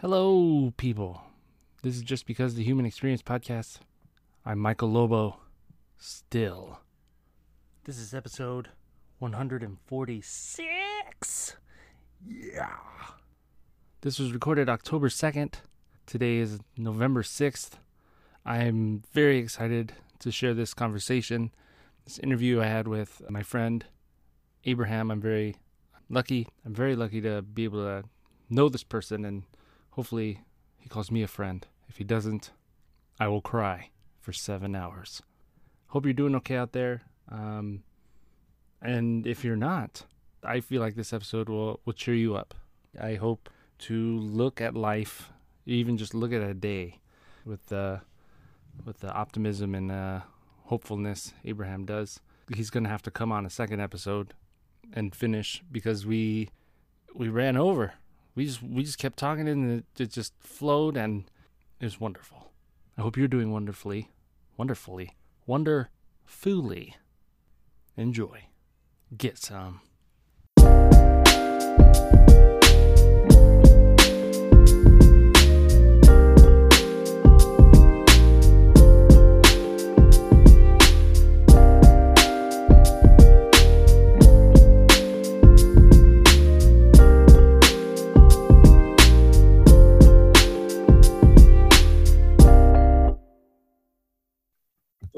Hello, people. This is just because the Human Experience podcast. I'm Michael Lobo. Still. This is episode 146. Yeah. This was recorded October 2nd. Today is November 6th. I'm very excited to share this conversation, this interview I had with my friend Abraham. I'm very lucky. I'm very lucky to be able to know this person and hopefully he calls me a friend. If he doesn't, I will cry for seven hours. Hope you're doing okay out there. Um, and if you're not, I feel like this episode will, will cheer you up. I hope to look at life, even just look at a day, with the with the optimism and uh, hopefulness Abraham does. He's gonna have to come on a second episode and finish because we we ran over. We just we just kept talking and it, it just flowed and it was wonderful. I hope you're doing wonderfully, wonderfully, wonderfully. Enjoy. Get some.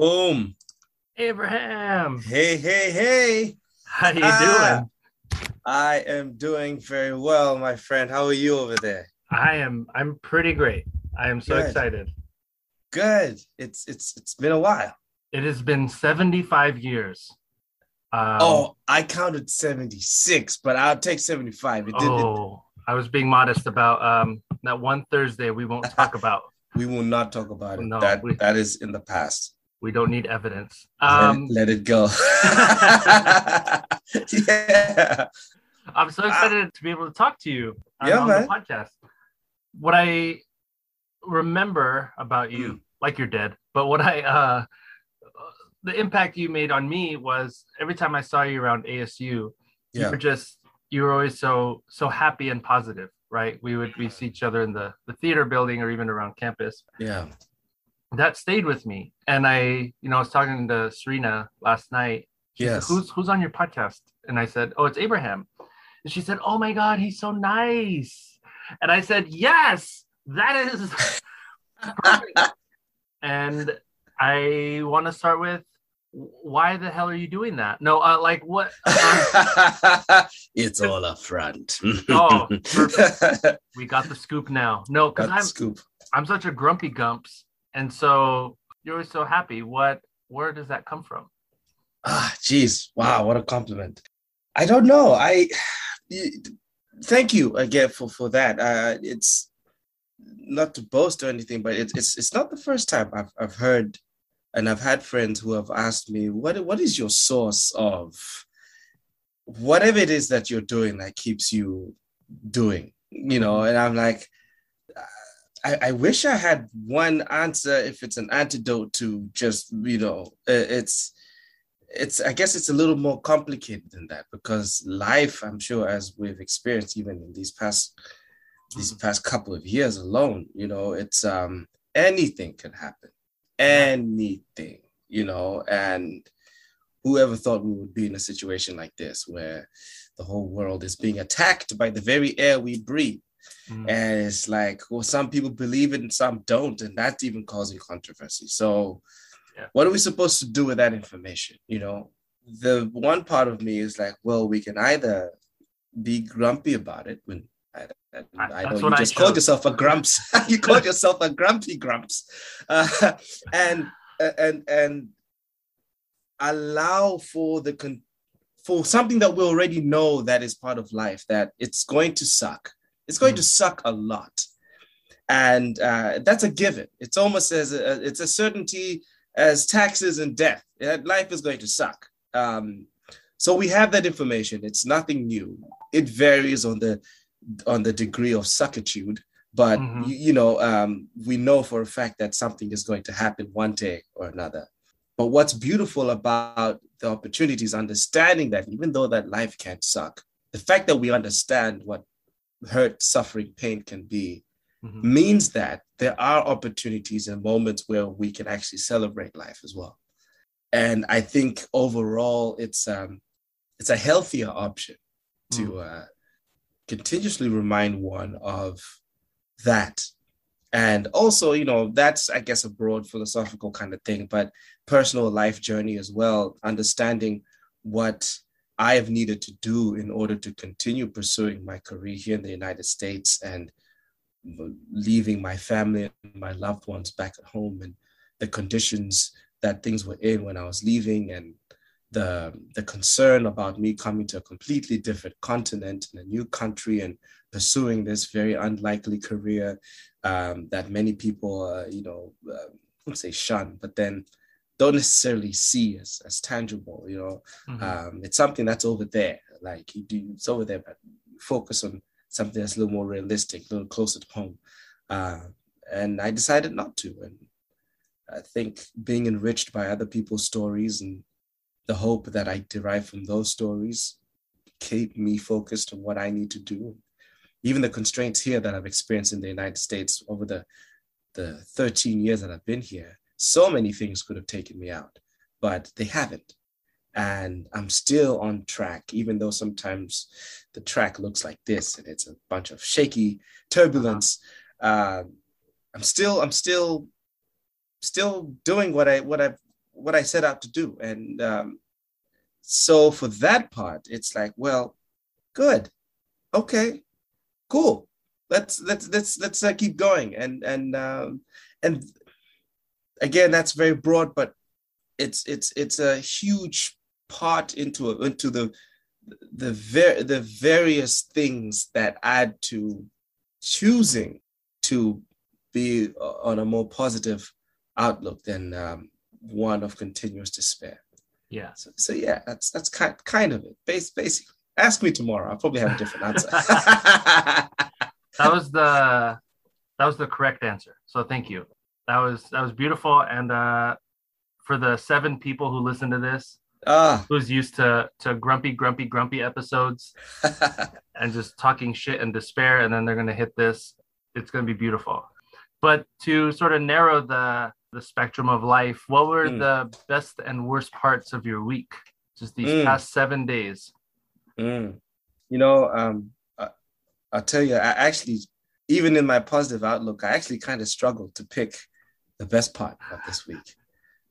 Boom. Abraham, Hey, hey, hey. how are you Ah. doing? I am doing very well, my friend. How are you over there? I am I'm pretty great. I am so Good. excited. Good. It's it's it's been a while. It has been 75 years. Um, oh, I counted 76, but I'll take 75. It oh, I was being modest about um that one Thursday we won't talk about. we will not talk about it. No, that we- that is in the past. We don't need evidence. Let, Um, it, let it go. yeah. I'm so excited to be able to talk to you on, Yeah, on man. the podcast. What I remember about you, Mm. like you're dead, but what I uh the impact you made on me was every time I saw you around ASU, you Yeah. were just you were always so so happy and positive, right? We would we see each other in the the theater building or even around campus. Yeah. That stayed with me, and I, you know, I was talking to Serena last night. She said, Who's who's on your podcast? And I said, Oh, it's Abraham. And she said, Oh my God, he's so nice. And I said, Yes, that is perfect. and I want to start with why the hell are you doing that? No, uh, like what? um, it's all up front. Oh, perfect. we got the scoop now. No, because I'm scoop. I'm such a grumpy gumps, and so you're so happy. What? Where does that come from? Ah, geez. Wow, what a compliment. I don't know. I thank you again for for that. Uh, it's not to boast or anything, but it's it's it's not the first time I've I've heard, and I've had friends who have asked me, what what is your source of whatever it is that you're doing that keeps you doing, you know? And I'm like. I, I wish I had one answer if it's an antidote to just you know uh, it's it's i guess it's a little more complicated than that because life i'm sure as we've experienced even in these past these past couple of years alone you know it's um anything can happen. Anything you know and whoever thought we would be in a situation like this where the whole world is being attacked by the very air we breathe Mm. and it's like well some people believe it and some don't and that's even causing controversy. So Yeah. what are we supposed to do with that information you know? The one part of me is like well we can either be grumpy about it when i, I, I- know you what I just called yourself a grumps. You called yourself a grumpy grumps. Uh, and and and allow for the con- for something that we already know that is part of life that it's going to suck it's going to suck a lot. And uh, that's a given. It's almost as a, it's a certainty as taxes and death. Life is going to suck. Um, so we have that information. It's nothing new. It varies on the on the degree of suckitude but Mhm. you, you know um, we know for a fact that something is going to happen one day or another. But what's beautiful about the opportunities understanding that even though that life can't suck the fact that we understand what hurt suffering pain can be mm-hmm. means that there are opportunities and moments where we can actually celebrate life as well. And I think overall, it's um, it's a healthier option to mm. uh, continuously remind one of that. And also, you know, that's, I guess, a broad philosophical kind of thing, but personal life journey as well, understanding what I have needed to do in order to continue pursuing my career here in the United States and leaving my family and my loved ones back at home and the conditions that things were in when I was leaving and the the concern about me coming to a completely different continent in a new country and pursuing this very unlikely career um, that many people, uh, you know, uh, I wouldn't say shun, but then don't necessarily see as, as tangible. You know, mm-hmm. um, it's something that's over there. Like you do, it's over there, but focus on something that's a little more realistic, a little closer to home. Uh, and I decided not to. And I think being enriched by other people's stories and the hope that I derive from those stories keep me focused on what I need to do. Even the constraints here that I've experienced in the United States over the, the 13 years that I've been here, so many things could have taken me out, but they haven't. And I'm still on track, even though sometimes the track looks like this and it's a bunch of shaky turbulence. Uh, I'm still, I'm still, still doing what I what I what I set out to do. And um, so for that part, it's like, well, good, okay, cool. Let's let's let's let's uh, keep going. And and um, and again, that's very broad, but it's it's it's a huge part into into the the ver- the various things that add to choosing to be on a more positive outlook than um, one of continuous despair. Yeah. So, so yeah, that's that's kind kind of it. Base, basically, ask me tomorrow. I'll probably have a different answer. that was the that was the correct answer. So thank you. That was that was beautiful. And uh, for the seven people who listen to this, ah. who's used to to grumpy, grumpy, grumpy episodes and just talking shit and despair, and then they're gonna hit this. It's gonna be beautiful. But to sort of narrow the the spectrum of life, what were mm. the best and worst parts of your week? Just these mm. past seven days. Mm. You know, um, I, I'll tell you, I actually, even in my positive outlook, I actually kind of struggled to pick the best part of this week.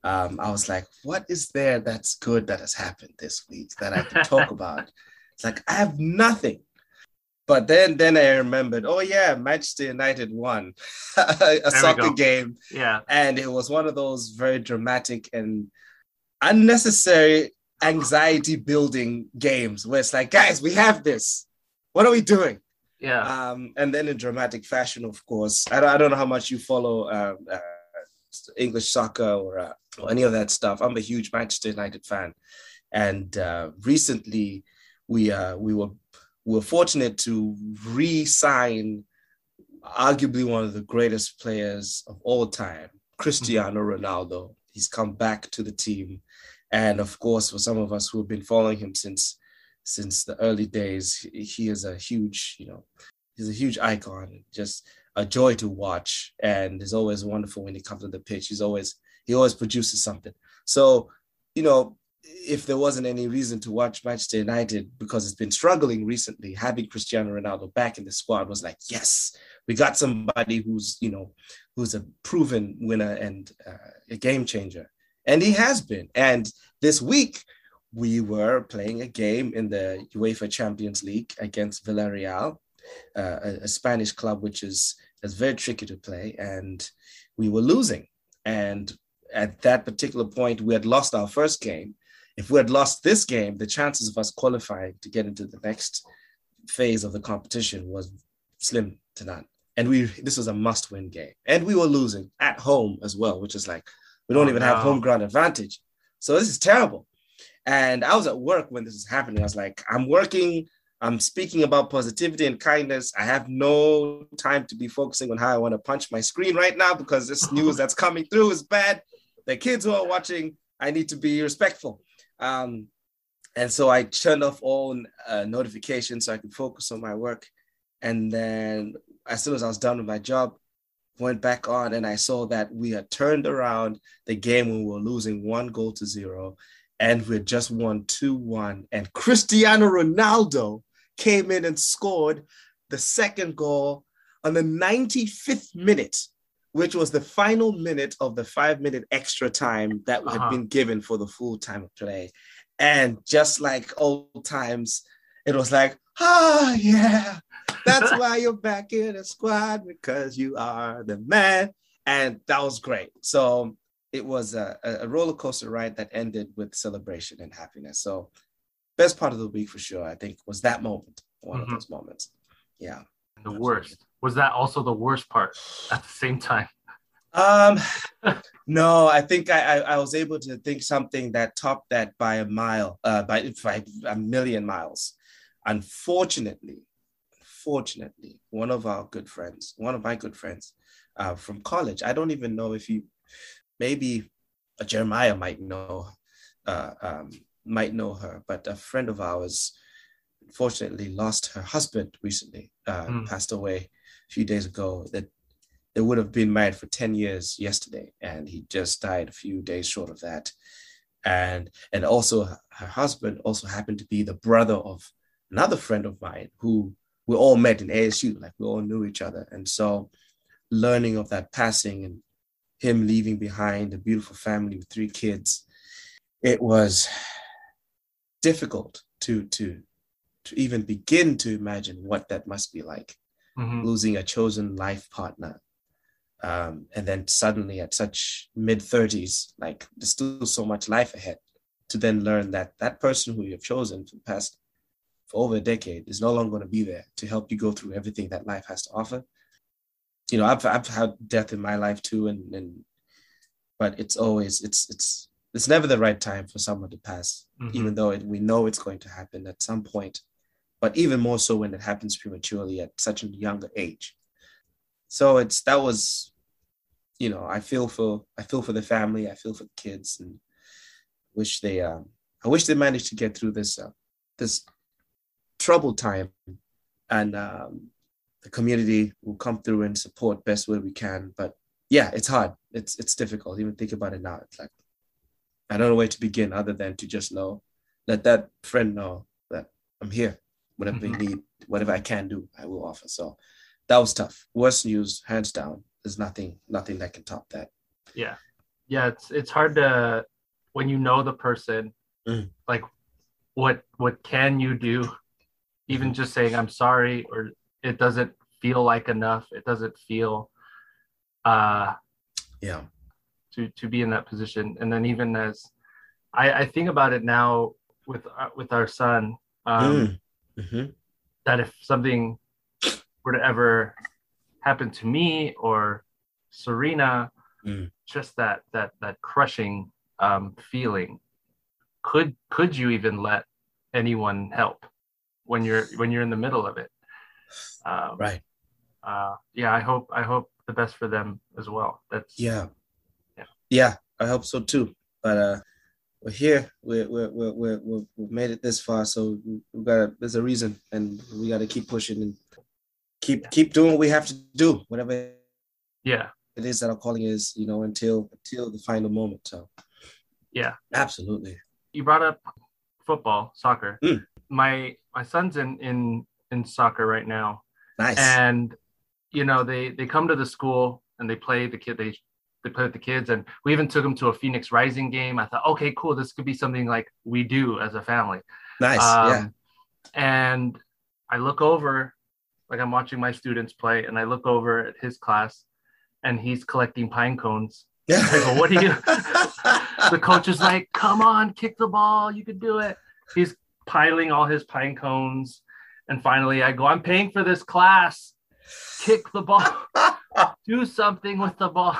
Um, I was like, what is there that's good that has happened this week that I can talk about? It's like I have nothing. But then then I remembered, oh yeah, Manchester United won a soccer game. Yeah. And it was one of those very dramatic and unnecessary anxiety building games where it's like, guys, we have this. What are we doing? Yeah. Um, and then in dramatic fashion, of course. I don't, I don't know how much you follow uh, uh, English soccer or, uh, or, any of that stuff. I'm a huge Manchester United fan, and uh, recently we uh, we were we were fortunate to re-sign arguably one of the greatest players of all time, Cristiano Ronaldo. He's come back to the team, and of course, for some of us who have been following him since since the early days, he is a huge, you know, he's a huge icon. Just a joy to watch, and it's always wonderful when he comes to the pitch. He's always he always produces something. So, you know, if there wasn't any reason to watch Manchester United because it's been struggling recently, having Cristiano Ronaldo back in the squad was like, yes, we got somebody who's you know who's a proven winner and uh, a game changer, and he has been. And this week we were playing a game in the UEFA Champions League against Villarreal, uh, a, a Spanish club which is is very tricky to play, and we were losing. And at that particular point, we had lost our first game if we had lost this game, the chances of us qualifying to get into the next phase of the competition was slim to none. And we this was a must-win game. And we were losing at home as well, which is like we don't oh, even no. have home ground advantage. So this is terrible. And I was at work when this was happening. I was like, I'm working, I'm speaking about positivity and kindness. I have no time to be focusing on how I want to punch my screen right now because this news that's coming through is bad. The kids who are watching, I need to be respectful. Um, and so I turned off all uh, notifications so I could focus on my work. And then as soon as I was done with my job, went back on and I saw that we had turned around the game when we were losing one goal to zero and we had just won 2 1. And Cristiano Ronaldo came in and scored the second goal on the 95th minute, which was the final minute of the five minute extra time that uh-huh. had been given for the full time of play. And just like old times, it was like, ah, yeah, that's why you're back in the squad because you are the man. And that was great. So it was a, a roller coaster ride that ended with celebration and happiness. So, best part of the week for sure, I think, was that moment, one mm-hmm. of those moments. Yeah. The worst was that also the worst part at the same time? Um, no, I think I, I, I was able to think something that topped that by a mile, uh, by, by a million miles. Unfortunately, fortunately, one of our good friends, one of my good friends, uh, from college. I don't even know if you, maybe Jeremiah might know, uh, um, might know her, but a friend of ours, unfortunately, lost her husband recently. Uh, mm. Passed away a few days ago. That they would have been married for 10 years yesterday and he just died a few days short of that and and also her husband also happened to be the brother of another friend of mine who we all met in ASU like we all knew each other and so learning of that passing and him leaving behind a beautiful family with three kids it was difficult to to to even begin to imagine what that must be like mm-hmm. losing a chosen life partner um, and then suddenly at such mid 30s like there's still so much life ahead to then learn that that person who you've chosen for the past for over a decade is no longer going to be there to help you go through everything that life has to offer you know i've, I've had death in my life too and, and but it's always it's it's it's never the right time for someone to pass mm-hmm. even though it, we know it's going to happen at some point but even more so when it happens prematurely at such a younger age. So it's that was you know i feel for i feel for the family i feel for the kids and wish they um i wish they managed to get through this uh, this troubled time and um the community will come through and support best way we can but yeah it's hard. It's it's difficult. Even think about it now. It's like i don't know where to begin other than to just know let that friend know that i'm here whatever mm-hmm. they need whatever i can do i will offer so that was tough. Worst news, hands down. There's nothing, nothing that can top that. Yeah, yeah. It's it's hard to when you know the person, mm. like what what can you do? Even mm-hmm. just saying I'm sorry, or it doesn't feel like enough. It doesn't feel, uh, yeah, to to be in that position. And then even as I, I think about it now with uh, with our son, um, mm. mm-hmm. that if something were to ever happen to me or Serena, mm. just that that that crushing um, feeling. Could could you even let anyone help when you're when you're in the middle of it? Um, right. Uh, yeah, I hope I hope the best for them as well. That's yeah, yeah. I hope so too. But uh, we're here. We're we're we're, we're we've made it this far, so we got there's a reason, and we got to keep pushing and keep keep doing what we have to do, whatever yeah it is that our calling is, you know, until until the final moment. So yeah, absolutely. You brought up football, soccer. Mm. My my son's in in in soccer right now. Nice. And you know, they they come to the school and they play the kid they they play with the kids and we even took them to a Phoenix Rising game. I thought, okay, cool, this could be something like we do as a family. Nice. Um, yeah. And I look over like I'm watching my students play and I look over at his class and he's collecting pine cones. Yeah. I go, what are you? the coach is like, come on, kick the ball. You can do it. He's piling all his pine cones. And finally I go, I'm paying for this class. Kick the ball. do something with the ball.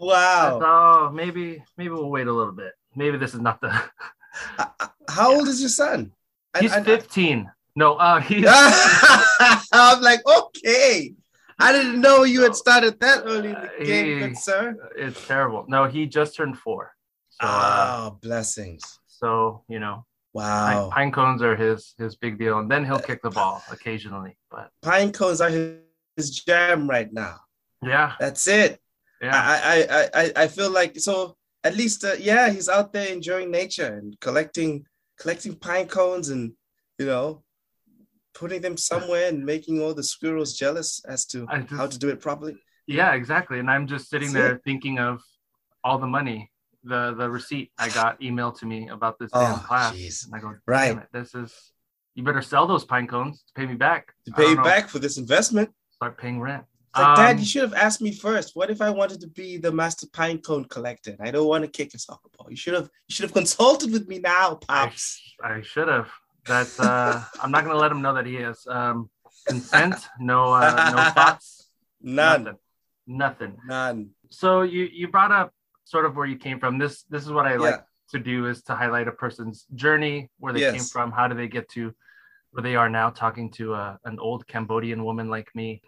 Wow. Oh, maybe maybe we'll wait a little bit. Maybe this is not the uh, uh, How old is your son? He's I, I, 15. No, uh, he's. I'm like, okay. I didn't know you had started that early in the uh, game, he, good sir. It's terrible. No, he just turned four. So, oh, uh, blessings. So you know, wow, pine, pine, cones are his his big deal, and then he'll kick the ball occasionally. But pine cones are his, his jam right now. Yeah, That's it. Yeah. I, I, I, I- feel like so at least uh, yeah he's out there enjoying nature and collecting collecting pine cones and you know putting them somewhere and making all the squirrels jealous as to just- how to do it properly. Yeah, exactly. And I'm just sitting That's there thinking of all the money, the the receipt I got emailed to me about this damn Oh, class. jeez. And I go, Right. it, this is you better sell those pine cones to pay me back. To pay you know, back for this investment. Start paying rent. Like, Dad, Um, you should have asked me first. What if I wanted to be the master pine cone collector? I don't want to kick a soccer ball. You should have you should have consulted with me now, I, pops. sh- I should have. That's uh I'm not gonna let him know that he has um consent, no uh no thoughts. None. Nothing. Nothing. None. So you you brought up sort of where you came from. This this is what I like Yeah. to do is to highlight a person's journey, where they came from, how do they get to where they are now, talking to a, an old Cambodian woman like me.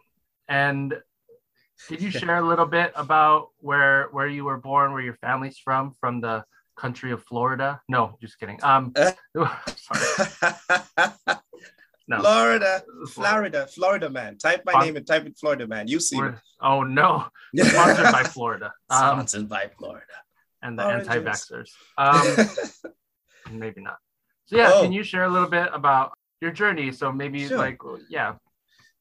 And could you share a little bit about where where you were born, where your family's from, from the country of Florida? No, just kidding. Um, sorry, no. Florida, Florida, Florida man. Type my name and type in Florida man. You see. Oh no, sponsored by Florida um, Sponsored by Florida. and the Oranges. anti-vaxxers. Um, maybe not. So yeah, Oh. can you share a little bit about your journey? So maybe Sure. like yeah,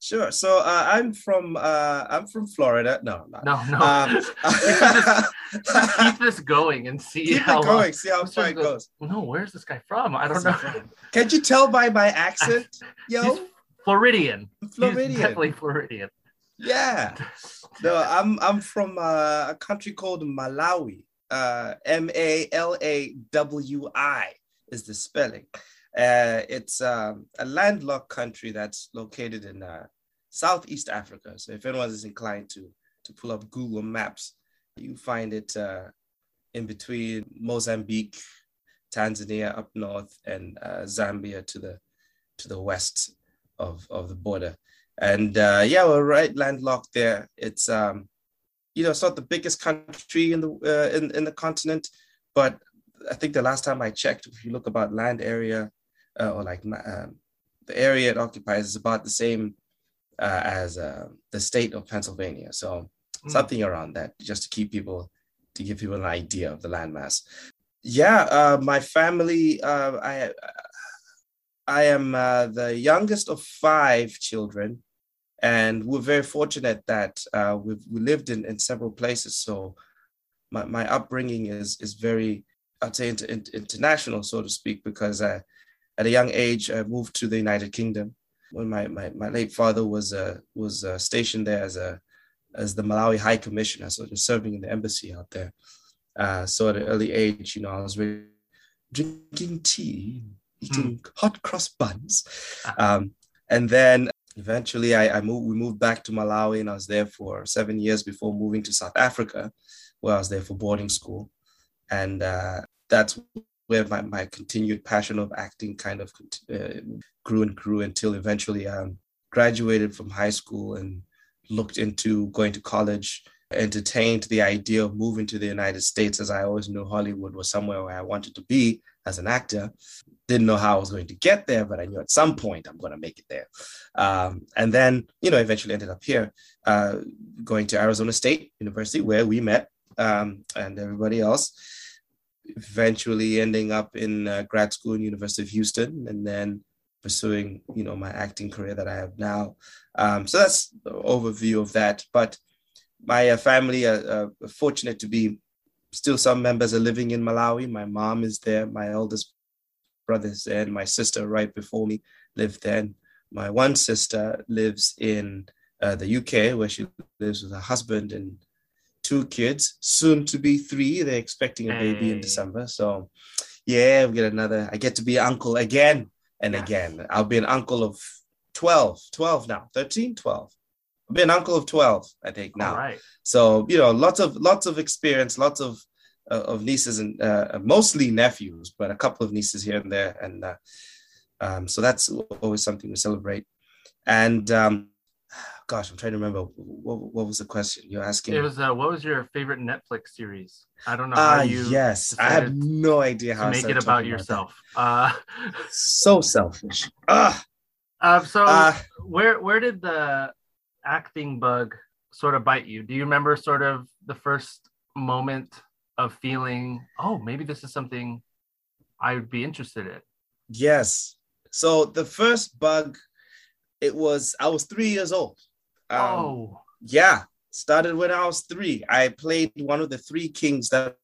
sure. So uh, I'm from uh, I'm from Florida. No, no. no, no. Um, Just keep this going and see Keep how it going. See how far it go- goes. No, where's this guy from? I don't know. Can't you tell by my accent, yo? He's Floridian. He's Floridian. definitely Floridian. Yeah. No, I'm I'm from uh, a country called Malawi. Uh, M A L A W I is the spelling. Uh, it's um, a landlocked country that's located in uh, Southeast Africa. So if anyone is inclined to to pull up Google Maps, you find it uh, in between Mozambique, Tanzania up north, and uh, Zambia to the to the west of, of the border. And uh, yeah, we're right landlocked there. It's um, you know, it's not the biggest country in the uh, in in the continent, but I think the last time I checked, if you look about land area uh, or like um, the area it occupies is about the same uh, as uh, the state of Pennsylvania. So Hmm. something around that, just to keep people to give people an idea of the landmass. Yeah, uh, my family. Uh, I I am uh, the youngest of five children, and we're very fortunate that uh, we've we lived in, in several places. So my, my upbringing is is very, I'd say, inter, inter- international, so to speak, because uh, at a young age I moved to the United Kingdom when my, my, my late father was uh, was uh, stationed there as a as the Malawi High Commissioner, so just serving in the embassy out there. Uh, so at an early age, you know, I was really drinking tea, eating hot cross buns, um, and then eventually I, I moved. We moved back to Malawi, and I was there for seven years before moving to South Africa, where I was there for boarding school, and uh, that's where my, my continued passion of acting kind of uh, grew and grew until eventually I um, graduated from high school and looked into going to college, entertained the idea of moving to the United States, as I always knew Hollywood was somewhere where I wanted to be as an actor. Didn't know how I was going to get there, but I knew at some point I'm going to make it there. Um, and then, you know, eventually ended up here, uh, going to Arizona State University, where we met um, and everybody else. Eventually ending up in uh, grad school in University of Houston, and then pursuing, you know, my acting career that I have now. Um, so that's the overview of that. But my uh, family are, fortunate to be still some members are living in Malawi. My mom is there. My eldest brother is there, and my sister right before me lived there. And my one sister lives in uh, the UK, where she lives with her husband and two kids, soon to be three. They're expecting a baby in December. So, yeah, we get another. I get to be uncle again and Yes. again. I'll be an uncle of 12, 12 now, 13, 12. I'll be an uncle of 12, I think now. Right. So, you know, lots of lots of experience, lots of uh, of nieces and uh, mostly nephews, but a couple of nieces here and there. And uh, um, so that's always something to celebrate. And um, gosh, I'm trying to remember what, what was the question you're asking. It was uh, what was your favorite Netflix series? I don't know Ah, you yes. I have no idea how to make it about yourself. Uh, So selfish. Ah, uh, so ah. where where did the acting bug sort of bite you? Do you remember sort of the first moment of feeling, oh, maybe this is something I would be interested in? Yes. So the first bug, it was I was three years old. Um, oh. Yeah, started when I was three. I played one of the three kings that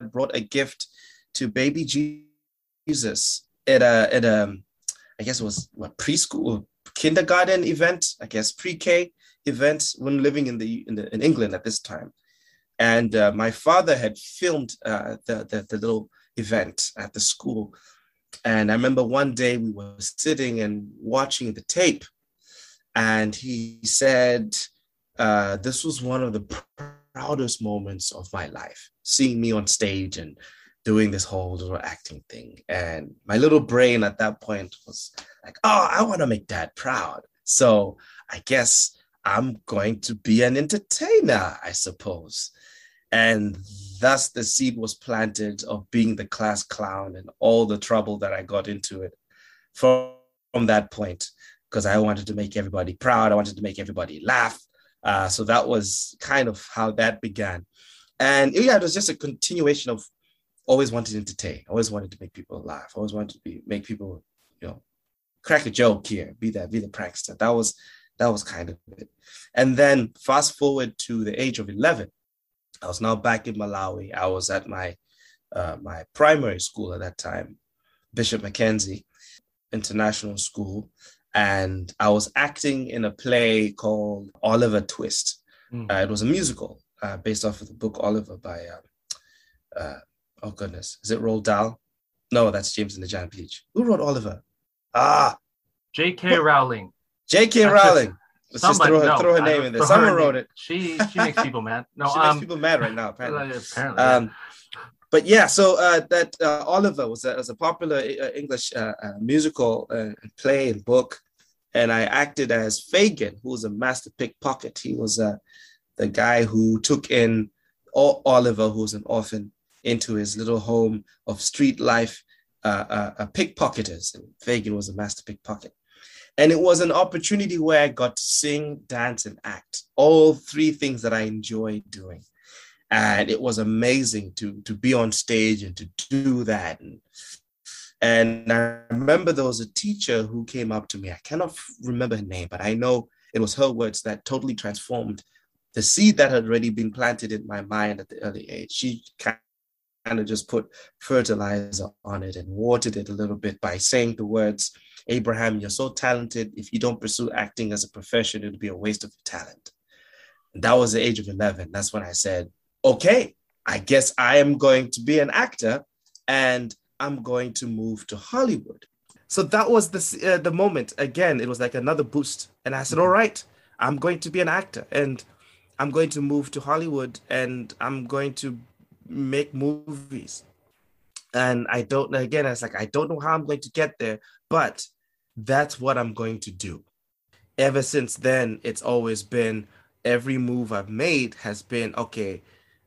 brought a gift to baby Jesus at a at a I guess it was what preschool kindergarten event, I guess pre-K event when living in the in, the, in England at this time. And uh, my father had filmed uh, the, the the little event at the school. And I remember one day we were sitting and watching the tape, and he said, uh, "This was one of the proudest moments of my life, seeing me on stage and doing this whole little acting thing. And my little brain at that point was like, oh, I want to make dad proud. So I guess I'm going to be an entertainer, I suppose. And thus the seed was planted of being the class clown and all the trouble that I got into it from, from that point, because I wanted to make everybody proud. I wanted to make everybody laugh. Uh, so that was kind of how that began. And yeah, it was just a continuation of always wanted to entertain, always wanted to make people laugh, always wanted to be make people, you know, crack a joke here, be that, be the prankster. That was that was kind of it. And then fast forward to the age of 11, I was now back in Malawi. I was at my uh, my primary school at that time, Bishop Mackenzie International School, and I was acting in a play called Oliver Twist. Mm. Uh, it was a musical uh, based off of the book Oliver by uh, uh, Oh goodness, is it Roald Dahl? No, that's James and the Giant Peach. Who wrote Oliver? Ah, J.K. Rowling. J.K. Rowling. Let's Somebody, just throw her, no, throw her name in there. Someone wrote it. She she makes people mad. No, she um, makes people mad right now. Apparently. apparently um, but yeah, so uh, that uh, Oliver was a, was a popular uh, English uh, uh, musical uh, play and book, and I acted as Fagin, who was a master pickpocket. He was the guy who took in Oliver, who was an orphan, into his little home of street life uh, uh, uh, pickpocketers. And Fagin was a master pickpocket. And it was an opportunity where I got to sing, dance, and act. All three things that I enjoy doing. And it was amazing to, to be on stage and to do that. And, and I remember there was a teacher who came up to me. I cannot remember her name, but I know it was her words that totally transformed the seed that had already been planted in my mind at the early age. She kind of just put fertilizer on it and watered it a little bit by saying the words, Abraham, you're so talented. If you don't pursue acting as a profession, it'll be a waste of your talent. And that was the age of 11. That's when I said, okay, I guess I am going to be an actor and I'm going to move to Hollywood. So that was the, uh, the moment. Again, it was like another boost. And I said, all right, I'm going to be an actor and I'm going to move to Hollywood and I'm going to make movies. And I don't know, again, was like, I don't know how I'm going to get there, but that's what I'm going to do. Ever since then, it's always been every move I've made has been okay,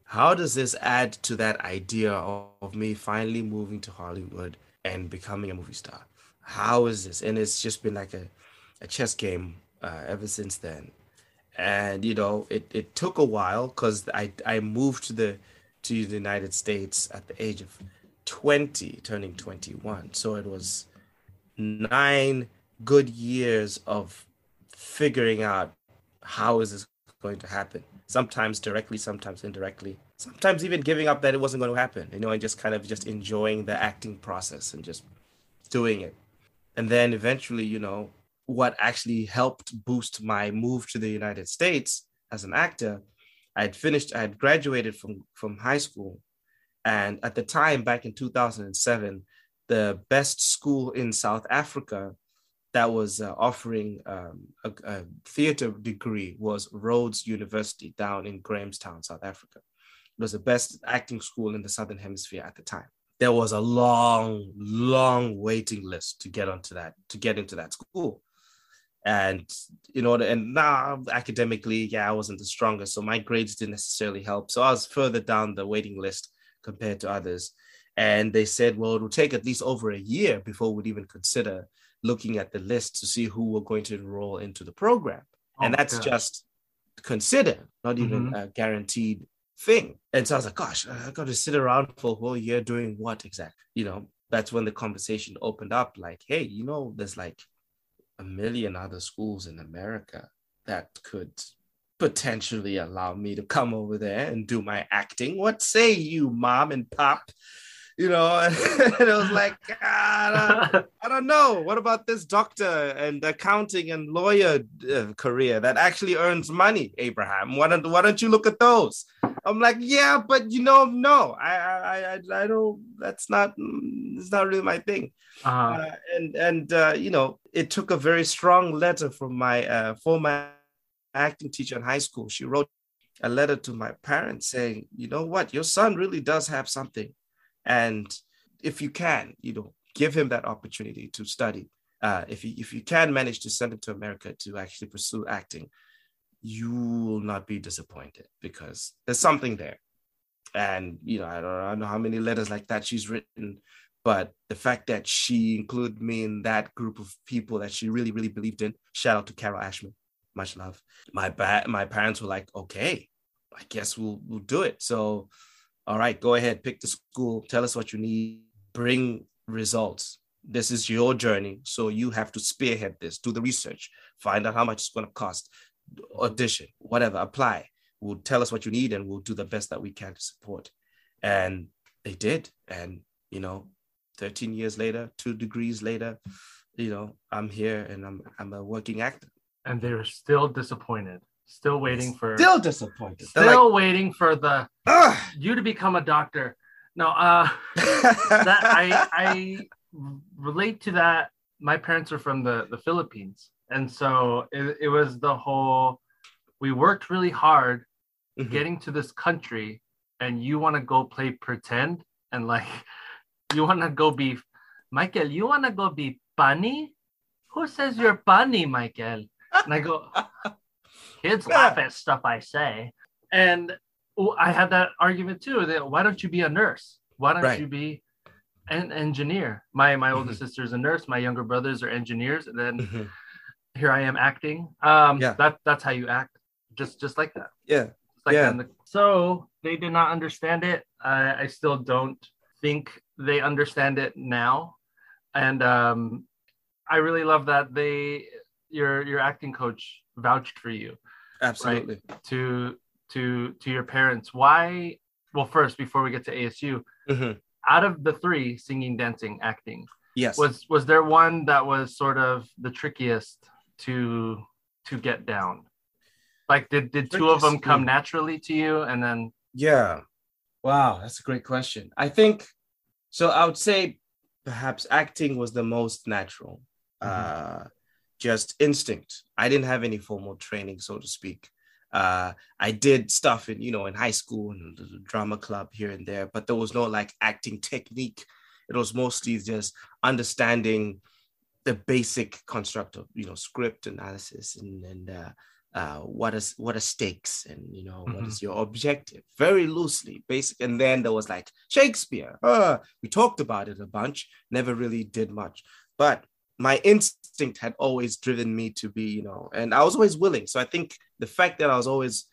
how does this add to that idea of, of me finally moving to Hollywood and becoming a movie star? How is this? And it's just been like a, a chess game uh, ever since then. And you know, it, it took a while because I I moved to the to the United States at the age of 20, turning 21. So it was nine good years of figuring out how is this going to happen. Sometimes directly, sometimes indirectly. Sometimes even giving up that it wasn't going to happen, you know, and just kind of just enjoying the acting process and just doing it. And then eventually, you know, what actually helped boost my move to the United States as an actor I had finished, I had graduated from, from high school. And at the time, back in 2007, the best school in South Africa that was uh, offering um, a, a, theater degree was Rhodes University down in Grahamstown, South Africa. It was the best acting school in the Southern Hemisphere at the time. There was a long, long waiting list to get onto that, to get into that school and you know and now academically yeah i wasn't the strongest so my grades didn't necessarily help so i was further down the waiting list compared to others and they said well it will take at least over a year before we'd even consider looking at the list to see who were going to enroll into the program Oh and that's gosh. just considered, not even Mhm. a guaranteed thing. And so I was like, gosh, I got to sit around for a whole year doing what exactly? You know, that's when the conversation opened up like, hey, you know, there's like a million other schools in America that could potentially allow me to come over there and do my acting. What say you, mom and pop? You know, and it was like, "Ah, I don't, I don't know. What about this doctor and accounting and lawyer uh, career that actually earns money, Abraham? Why don't Why don't you look at those? I'm like, yeah, but you know, no, I, I, I, I don't. That's not. mm, It's not really my thing. uh, Uh, and and uh, you know, it took a very strong letter from my uh, former acting teacher in high school. She wrote a letter to my parents saying, you know what, your son really does have something, and if you can, you know, give him that opportunity to study. Uh, if you if you can manage to send him to America to actually pursue acting, you will not be disappointed because there's something there. And you know, I don't, I don't know how many letters like that she's written, but the fact that she included me in that group of people that she really, really believed in. Shout out to Carol Ashman, much love. My ba- my parents were like, okay, I guess we'll we'll do it. So, all right, go ahead, pick the school, tell us what you need, bring results. This is your journey, so you have to spearhead this, do the research, find out how much it's going to cost, audition, whatever, apply. We'll tell us what you need, and we'll do the best that we can to support. And they did, and you know, 13 years later, two degrees later, you know, I'm here and I'm I'm a working actor. and they're still disappointed, still waiting for, Still disappointed. still like, waiting for the "Ugh." you to become a doctor. No, uh, that I I relate to that. My parents are from the the Philippines, and so it, it was the whole. We worked really hard Mhm. getting to this country, and you want to go play pretend and like you want to go be Michael. You want to go be bunny? Who says you're bunny, Michael? And I go, kids laugh at stuff I say, and oh, I had that argument too. That why don't you be a nurse? Why don't Right. you be an engineer? My my older Mhm. sister's a nurse. My younger brothers are engineers, and then Mhm. here I am acting. Um, Yeah. that that's how you act, just just like that. Yeah. Like Yeah. that. So they did not understand it. I, I still don't think they understand it now, and um, I really love that they your your acting coach vouched for you Absolutely. to to to your parents. Why? Well, first before we get to ASU, Mhm. out of the three, singing, dancing, acting, Yes. was was there one that was sort of the trickiest to to get down like did did two of them come naturally to you and then Yeah. Wow, that's a great question. I think so. I would say perhaps acting was the most natural, uh, just instinct. I didn't have any formal training, so to speak. Uh, I did stuff in, you know, in high school and the drama club here and there, but there was no like acting technique. It was mostly just understanding the basic construct of, you know, script analysis and and uh, uh, what is what are stakes and you know what Mhm. is your objective very loosely basic and then there was like shakespeare uh, we talked about it a bunch never really did much but my instinct had always driven me to be you know and i was always willing. So i think the fact that i was always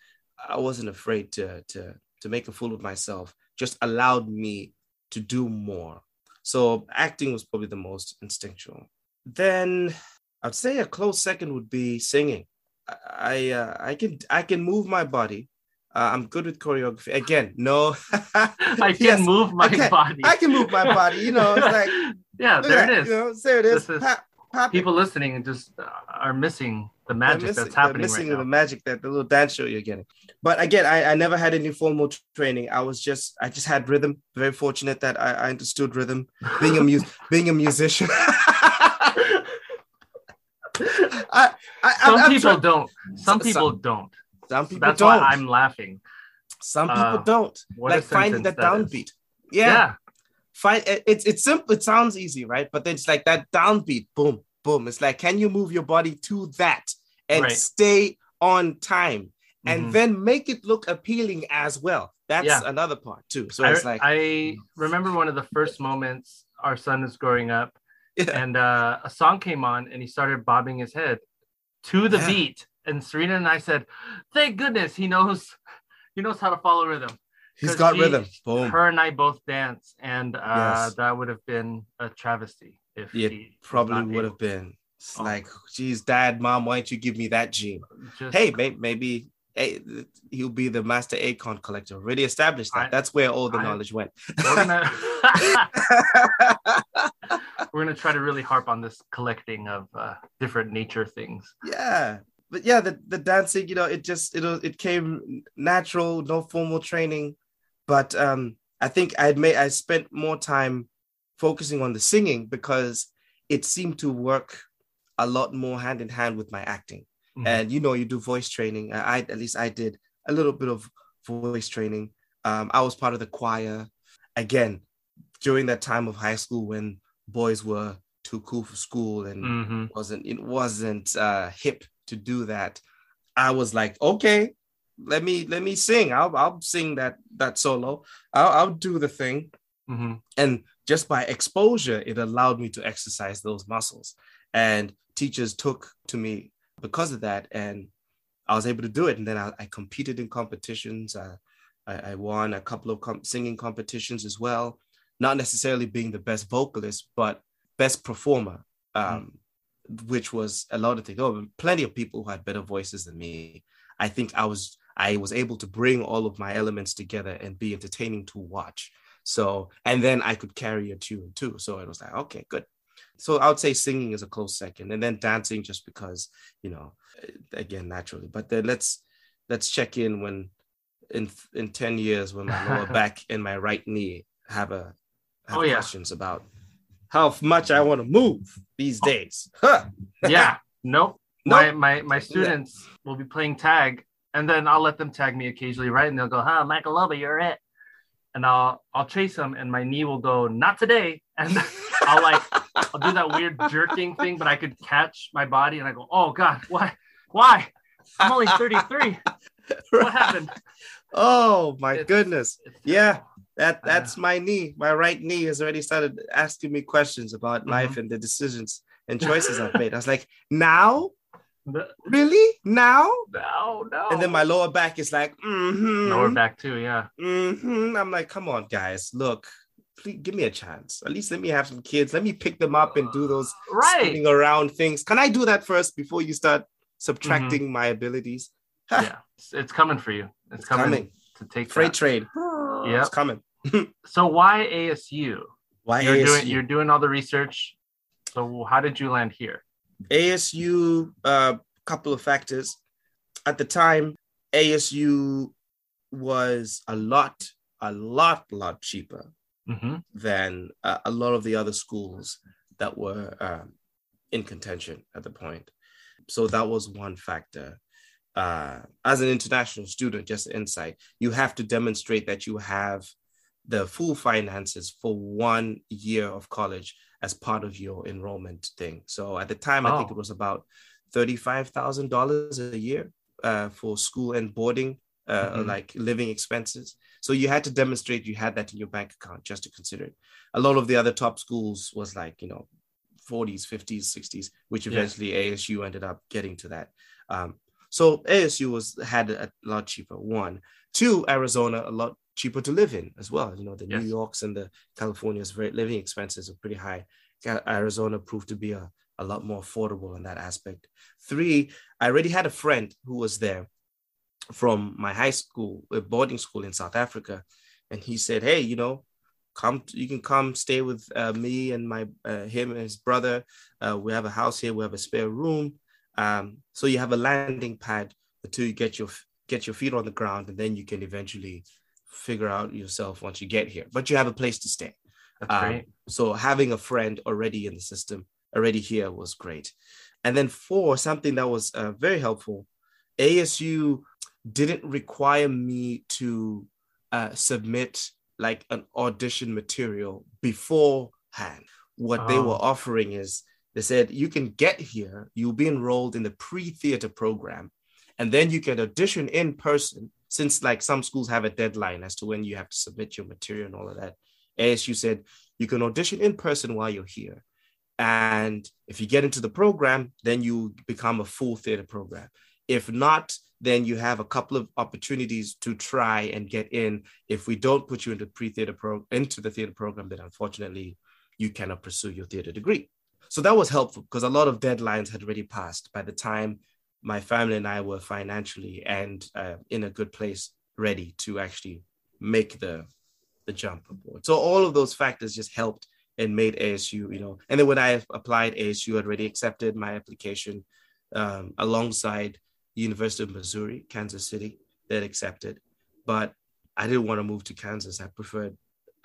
i wasn't afraid to to to make a fool of myself just allowed me to do more. So acting was probably the most instinctual. Then i'd say a close second would be singing. I uh, I can I can move my body. Uh, I'm good with choreography. Again, no. i can Yes, move my body I can move my body. You know, it's like yeah there at it You know, there it is. Is- Pop, pop it. people listening just uh, are missing the magic missing- that's they're happening missing right the now magic that the little dance show you're getting. But again, I, I never had any formal training. I was just I just had rhythm. Very fortunate that I, I understood rhythm. Being a mu- being a musician. I, I, some I'm, I'm people try- don't some Some- people don't some people that's don't. why i'm laughing Some people Uh, don't. like finding that that downbeat. Yeah. Find it's it's simple. It sounds easy, right? But then it's like that downbeat. Boom, boom. It's like, can you move your body to that and Right. stay on time? And Mhm. then make it look appealing as well. That's Yeah. another part too. So I, it's like I remember one of the first moments our son was growing up Yeah. and uh, a song came on and he started bobbing his head to the Yeah. beat and Serena and I said, "Thank goodness he knows he knows how to follow rhythm." He's got she- rhythm. Boom. Her and I both dance, and uh, Yes. that would have been a travesty if It he probably would able. have been. It's Oh. like, geez, dad, mom, why don't you give me that gene? Just, Hey, maybe, maybe hey, he'll be the master acorn collector. Already established that. I- That's where all the I- knowledge went. we're gonna we're gonna try to really harp on this collecting of uh, different nature things. yeah but yeah the, the dancing you know it just it it came natural no formal training. But um i think i'd made i spent more time focusing on the singing because it seemed to work a lot more hand in hand with my acting. Mhm. and you know you do voice training. I I- at least i did a little bit of voice training. Um i was part of the choir. Again during that time of high school when boys were too cool for school and Mhm. wasn't it wasn't uh hip to do that i was like okay let me let me sing. I'll i'll sing that that solo. I'll, I'll do the thing. Mhm. and just by exposure it allowed me to exercise those muscles. And teachers took to me because of that and i was able to do it. And then i, I competed in competitions. Uh, I, I won a couple of com- singing competitions as well. Not necessarily being the best vocalist but best performer. Um, which was a lot of things there were plenty of people who had better voices than me i think i was i was able to bring all of my elements together and be entertaining to watch so, and then I could carry a tune too. So it was like, okay, good. So I would say singing is a close second, and then dancing just because, you know, again naturally. But then let's let's check in when in in ten years when my lower back and my right knee have a have Oh, yeah. questions about how much I want to move these days. Huh. yeah. Nope. Nope. My my my students will be playing tag, and then I'll let them tag me occasionally, right? And they'll go, "Huh, Michael Loba, you're it." And I'll I'll chase them, and my knee will go, "Not today," and I'll like I'll do that weird jerking thing, but I could catch my body, and I go, "Oh God, why, why? I'm only 33. What happened?" Oh my It's- goodness. It's Yeah. That I that's my knee. My right knee has already started asking me questions about Mhm. life and the decisions and choices I've made. I was like, now, really, now? No, no. And then my lower back is like, mm-hmm, lower back too. Yeah. mm-hmm. I'm like, come on, guys, look, please give me a chance. At least let me have some kids. Let me pick them up and do those Right. spinning around things. Can I do that first before you start subtracting my abilities? Yeah. It's, it's coming for you. It's, It's coming, coming. to take Freight that. train. Yep. It's coming. So why ASU? Why You're ASU? doing you're doing all the research. So how did you land here? ASU, a uh, couple of factors. At the time, ASU was a lot, a lot, lot cheaper Mm-hmm. than uh, a lot of the other schools that were um, in contention at the point. So that was one factor. Uh, as an international student, just insight, you have to demonstrate that you have the full finances for one year of college as part of your enrollment thing. So at the time, I think Oh. it was about $35,000 a year uh, for school and boarding, uh, Mhm. like living expenses. So you had to demonstrate you had that in your bank account just to consider it. A lot of the other top schools was like, you know, 40s, 50s, 60s, which Yeah. eventually ASU ended up getting to that. Um, so ASU was had a lot cheaper. One, two, Arizona a lot cheaper to live in as well. You know, the Yes. New Yorks and the California's very living expenses are pretty high. Arizona proved to be a, a lot more affordable in that aspect. Three, I already had a friend who was there from my high school, a boarding school in South Africa, and he said, "Hey, you know, come, you can come stay with uh, me and my uh, him and his brother. Uh, we have a house here. We have a spare room. Um, so you have a landing pad until you get your get your feet on the ground, and then you can eventually figure out yourself once you get here. But you have a place to stay. That's Um, great. So having a friend already in the system, already here, was great. And then four, something that was uh, very helpful. ASU didn't require me to uh, submit like an audition material beforehand. What they Oh. were offering is they said you can get here, you'll be enrolled in the pre-theater program, and then you can audition in person. Since like some schools have a deadline as to when you have to submit your material and all of that, ASU said you can audition in person while you're here. And if you get into the program, then you become a full theater program. If not, then you have a couple of opportunities to try and get in. If we don't put you into pre-theater pro into the theater program, then unfortunately you cannot pursue your theater degree. So that was helpful because a lot of deadlines had already passed by the time my family and I were financially and uh, in a good place, ready to actually make the the jump aboard. So all of those factors just helped and made ASU, you know. And then when I applied, ASU had already accepted my application um, alongside University of Missouri, Kansas City, that accepted. But I didn't want to move to Kansas. I preferred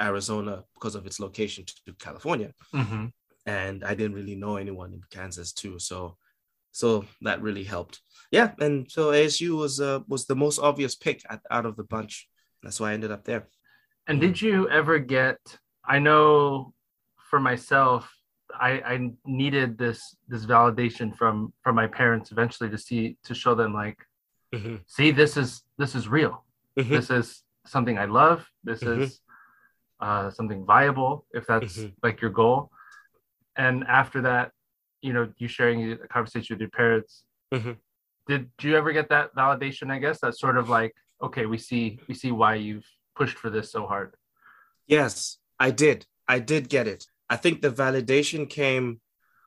Arizona because of its location to California. Mm-hmm. And I didn't really know anyone in Kansas too. So so that really helped. Yeah, and so ASU was uh, was the most obvious pick at, out of the bunch. That's why I ended up there. And did you ever get? I know for myself, I, I needed this this validation from from my parents eventually to see to show them like, mm-hmm. see this is this is real. Mm-hmm. This is something I love. This mm-hmm. is uh, something viable if that's mm-hmm. like your goal. And after that, you know you sharing a conversation with your parents. Mm-hmm. did you ever get that validation i guess? That's sort of like okay we see we see why you've pushed for this so hard. Yes i did. I did get it. I think the validation came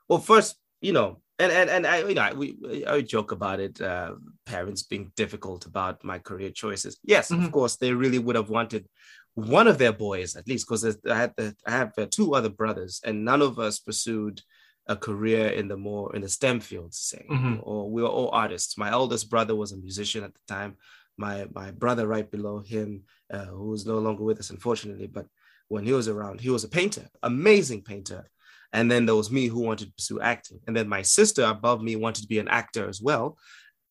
well first you know and and, and i you know we i joke about it uh, parents being difficult about my career choices. Yes mm-hmm. of course they really would have wanted one of their boys at least because i had the, i have two other brothers and none of us pursued a career in the more in the STEM fields, say, mm-hmm. or we were all artists. My oldest brother was a musician at the time. My my brother right below him, uh, who is no longer with us, unfortunately, but when he was around, he was a painter, amazing painter. And then there was me who wanted to pursue acting. And then my sister above me wanted to be an actor as well.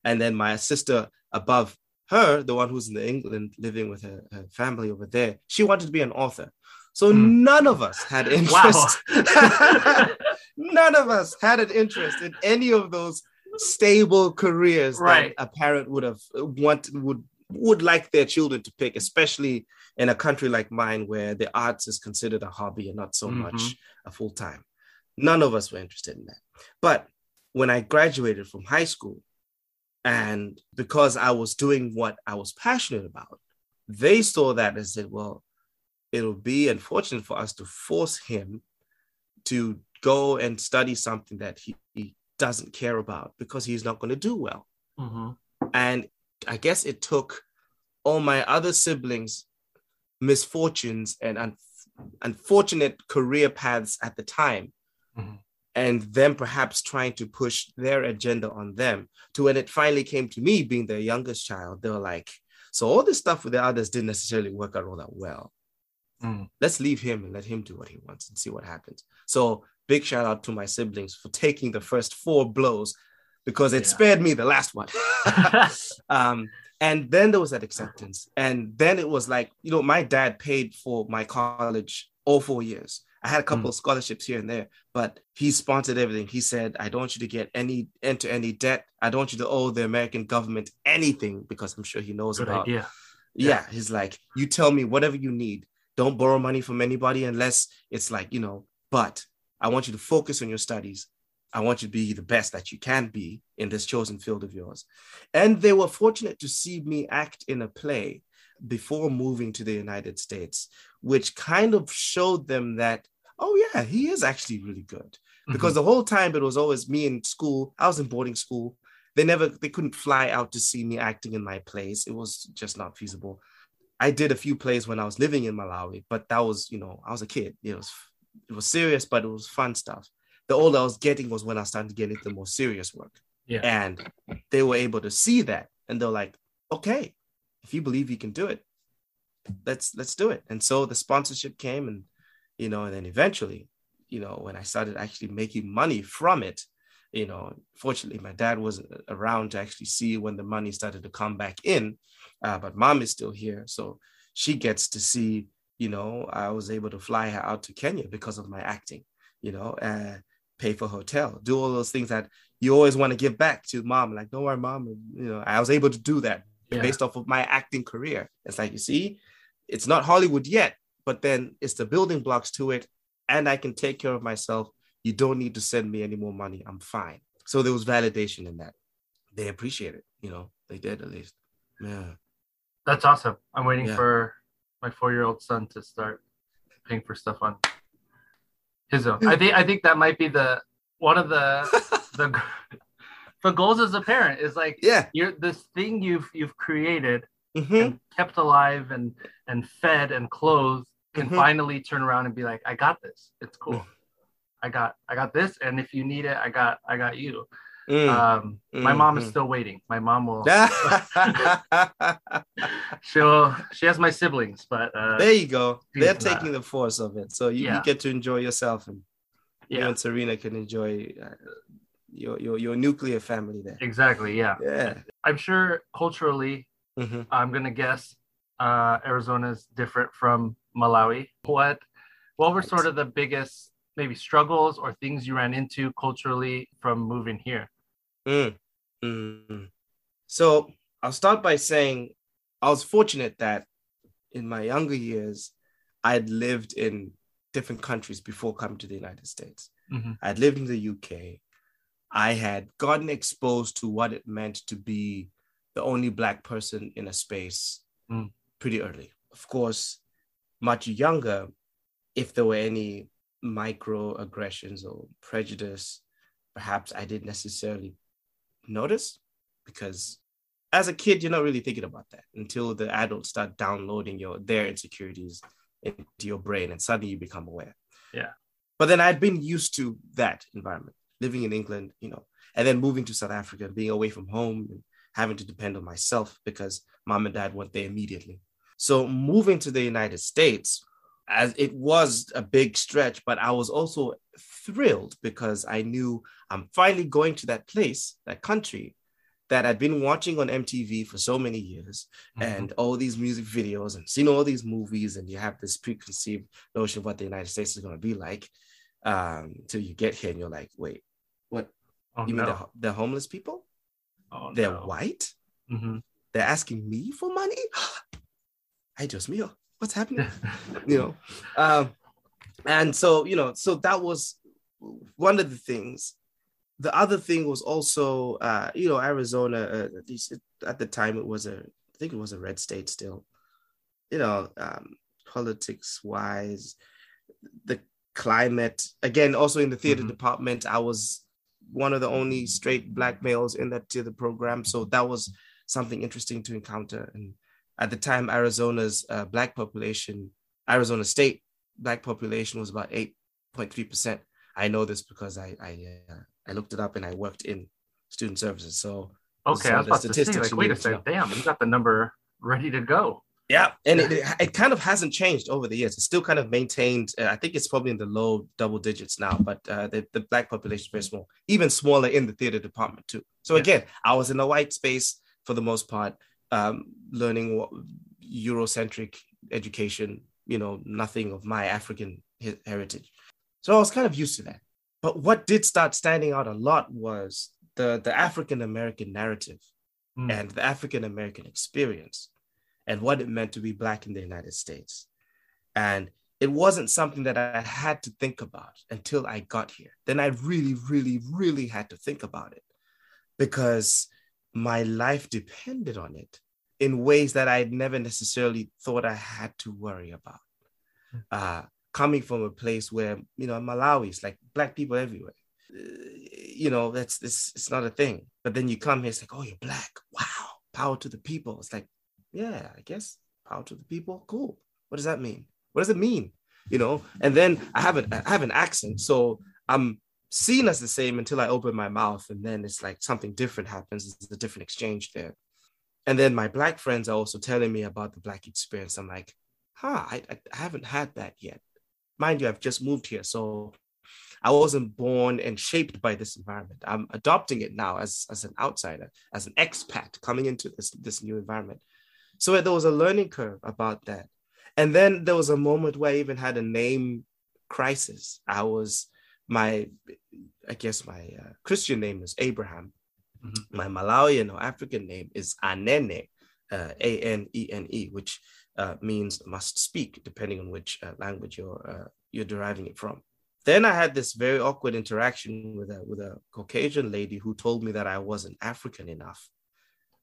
And then my sister above her, the one who's in England living with her, her family over there, she wanted to be an author. So mm. none of us had interest. Wow. none of us had an interest in any of those stable careers right. that a parent would have want would would like their children to pick, especially in a country like mine where the arts is considered a hobby and not so mm-hmm. much a full time. None of us were interested in that. But when I graduated from high school, and because I was doing what I was passionate about, they saw that and said, well, it'll be unfortunate for us to force him to go and study something that he, he doesn't care about because he's not going to do well. Mm-hmm. And I guess it took all my other siblings' misfortunes and un- unfortunate career paths at the time. Mm-hmm. And them perhaps trying to push their agenda on them to when it finally came to me being the youngest child, they were like, so all this stuff with the others didn't necessarily work out all that well. Mm. Let's leave him and let him do what he wants and see what happens. So big shout out to my siblings for taking the first four blows because it yeah. spared me the last one. um, and then there was that acceptance. And then it was like, you know, my dad paid for my college all four years. I had a couple mm. of scholarships here and there, but he sponsored everything. He said, I don't want you to get any into any debt. I don't want you to owe the American government anything because I'm sure he knows Good about. Idea. Yeah. yeah, he's like, you tell me whatever you need. Don't borrow money from anybody unless it's like, you know, but I want you to focus on your studies. I want you to be the best that you can be in this chosen field of yours. And they were fortunate to see me act in a play before moving to the United States, which kind of showed them that, oh, yeah, he is actually really good. Mm-hmm. Because the whole time it was always me in school, I was in boarding school. They never, they couldn't fly out to see me acting in my plays. It was just not feasible. I did a few plays when I was living in Malawi, but that was, you know, I was a kid. It was it was serious, but it was fun stuff. The older I was getting was when I started to get into more serious work. Yeah. And they were able to see that and they're like, okay, if you believe you can do it, let's let's do it. And so the sponsorship came and you know, and then eventually, you know, when I started actually making money from it, you know, fortunately my dad wasn't around to actually see when the money started to come back in. Uh, but mom is still here. So she gets to see you know, I was able to fly her out to Kenya because of my acting, you know, uh, pay for hotel, do all those things that you always want to give back to mom. Like, don't worry, mom. You know, I was able to do that yeah. based off of my acting career. It's like, you see, it's not Hollywood yet, but then it's the building blocks to it. And I can take care of myself. You don't need to send me any more money. I'm fine. So there was validation in that. They appreciate it. you know, they did at least. Yeah. That's awesome. I'm waiting Yeah. for my four-year-old son to start paying for stuff on his own. I think I think that might be the one of the the the goals as a parent is like Yeah. you're this thing you've you've created hmm and kept alive and and fed and clothed can Mhm. finally turn around and be like, I got this. It's cool. Mm. I got I got this, and if you need it, I got I got you. Mm. Um, my mom is Mhm. still waiting. My mom will. She'll. She has my siblings, but uh, there you go. They're not. taking the force of it. So you, Yeah. you get to enjoy yourself and you and Serena can enjoy uh, your, your your nuclear family there. exactly. Yeah, Yeah. I'm sure culturally, Mhm. I'm gonna guess uh, Arizona is different from Malawi. What what were Right. sort of the biggest maybe struggles or things you ran into culturally from moving here? Mm. Mm. So I'll start by saying I was fortunate that in my younger years, I'd lived in different countries before coming to the United States. Mhm. I'd lived in the UK. I had gotten exposed to what it meant to be the only Black person in a space Mm. pretty early. Of course, much younger, if there were any microaggressions or prejudice, perhaps I didn't necessarily notice because as a kid, you're not really thinking about that until the adults start downloading your their insecurities into your brain and suddenly you become aware. Yeah. But then I'd been used to that environment, living in England, you know, and then moving to South Africa, being away from home and having to depend on myself because mom and dad weren't there immediately. So moving to the United States, as it was a big stretch, but I was also thrilled because I knew I'm finally going to that place, that country that I'd been watching on MTV for so many years and all these music videos and seen all these movies, and you have this preconceived notion of what the United States is going to be like. Um, till you get here and you're like, wait, what? Oh, You mean the, the homeless people? oh, They're no. white? Mhm. They're asking me for money? I just me. What's happening? you know um and so you know so that was one of the things the other thing was also uh you know arizona uh, at least it, at the time it was a i think it was a red state still you know um politics wise the climate again also in the theater Mhm. department i was one of the only straight black males in that theater program so that was something interesting to encounter and at the time arizona's uh, black population arizona state black population was about 8.3% i know this because i i uh, i looked it up and i worked in student services. So Okay, some I was the about to say, statistics like, wait a second, damn, you got the number ready to go. yeah and it, it, it kind of hasn't changed over the years. It's still kind of maintained uh, i think it's probably in the low double digits now but uh, the, the black population is very small even smaller in the theater department too. So Yeah. again i was in a white space for the most part um, learning what eurocentric education you know nothing of my african heritage so i was kind of used to that but what did start standing out a lot was the the african american narrative Mm. and the African American experience and what it meant to be Black in the United States. And it wasn't something that I had to think about until I got here. Then I really, really, really had to think about it because my life depended on it in ways that I never necessarily thought I had to worry about. Uh, coming from a place where, you know, Malawi is like Black people everywhere you know, that's this it's not a thing. But then you come here, it's like, oh, you're black. Wow, power to the people. It's like, yeah, I guess power to the people. Cool. What does that mean? What does it mean? You know, and then I have an I have an accent, so I'm seen as the same until I open my mouth, and then it's like something different happens. It's a different exchange there. And then my black friends are also telling me about the black experience. I'm like, huh, I, I haven't had that yet. Mind you, I've just moved here, so I wasn't born and shaped by this environment. I'm adopting it now as, as an outsider, as an expat coming into this, this new environment. So there was a learning curve about that. And then there was a moment where I even had a name crisis. I was, my, I guess my uh, Christian name is Abraham. Mhm. My Malawian or African name is Anene, uh, A N E N E, which uh, means must speak, depending on which uh, language you're, uh, you're deriving it from then I had this very awkward interaction with a with a Caucasian lady who told me that I wasn't African enough.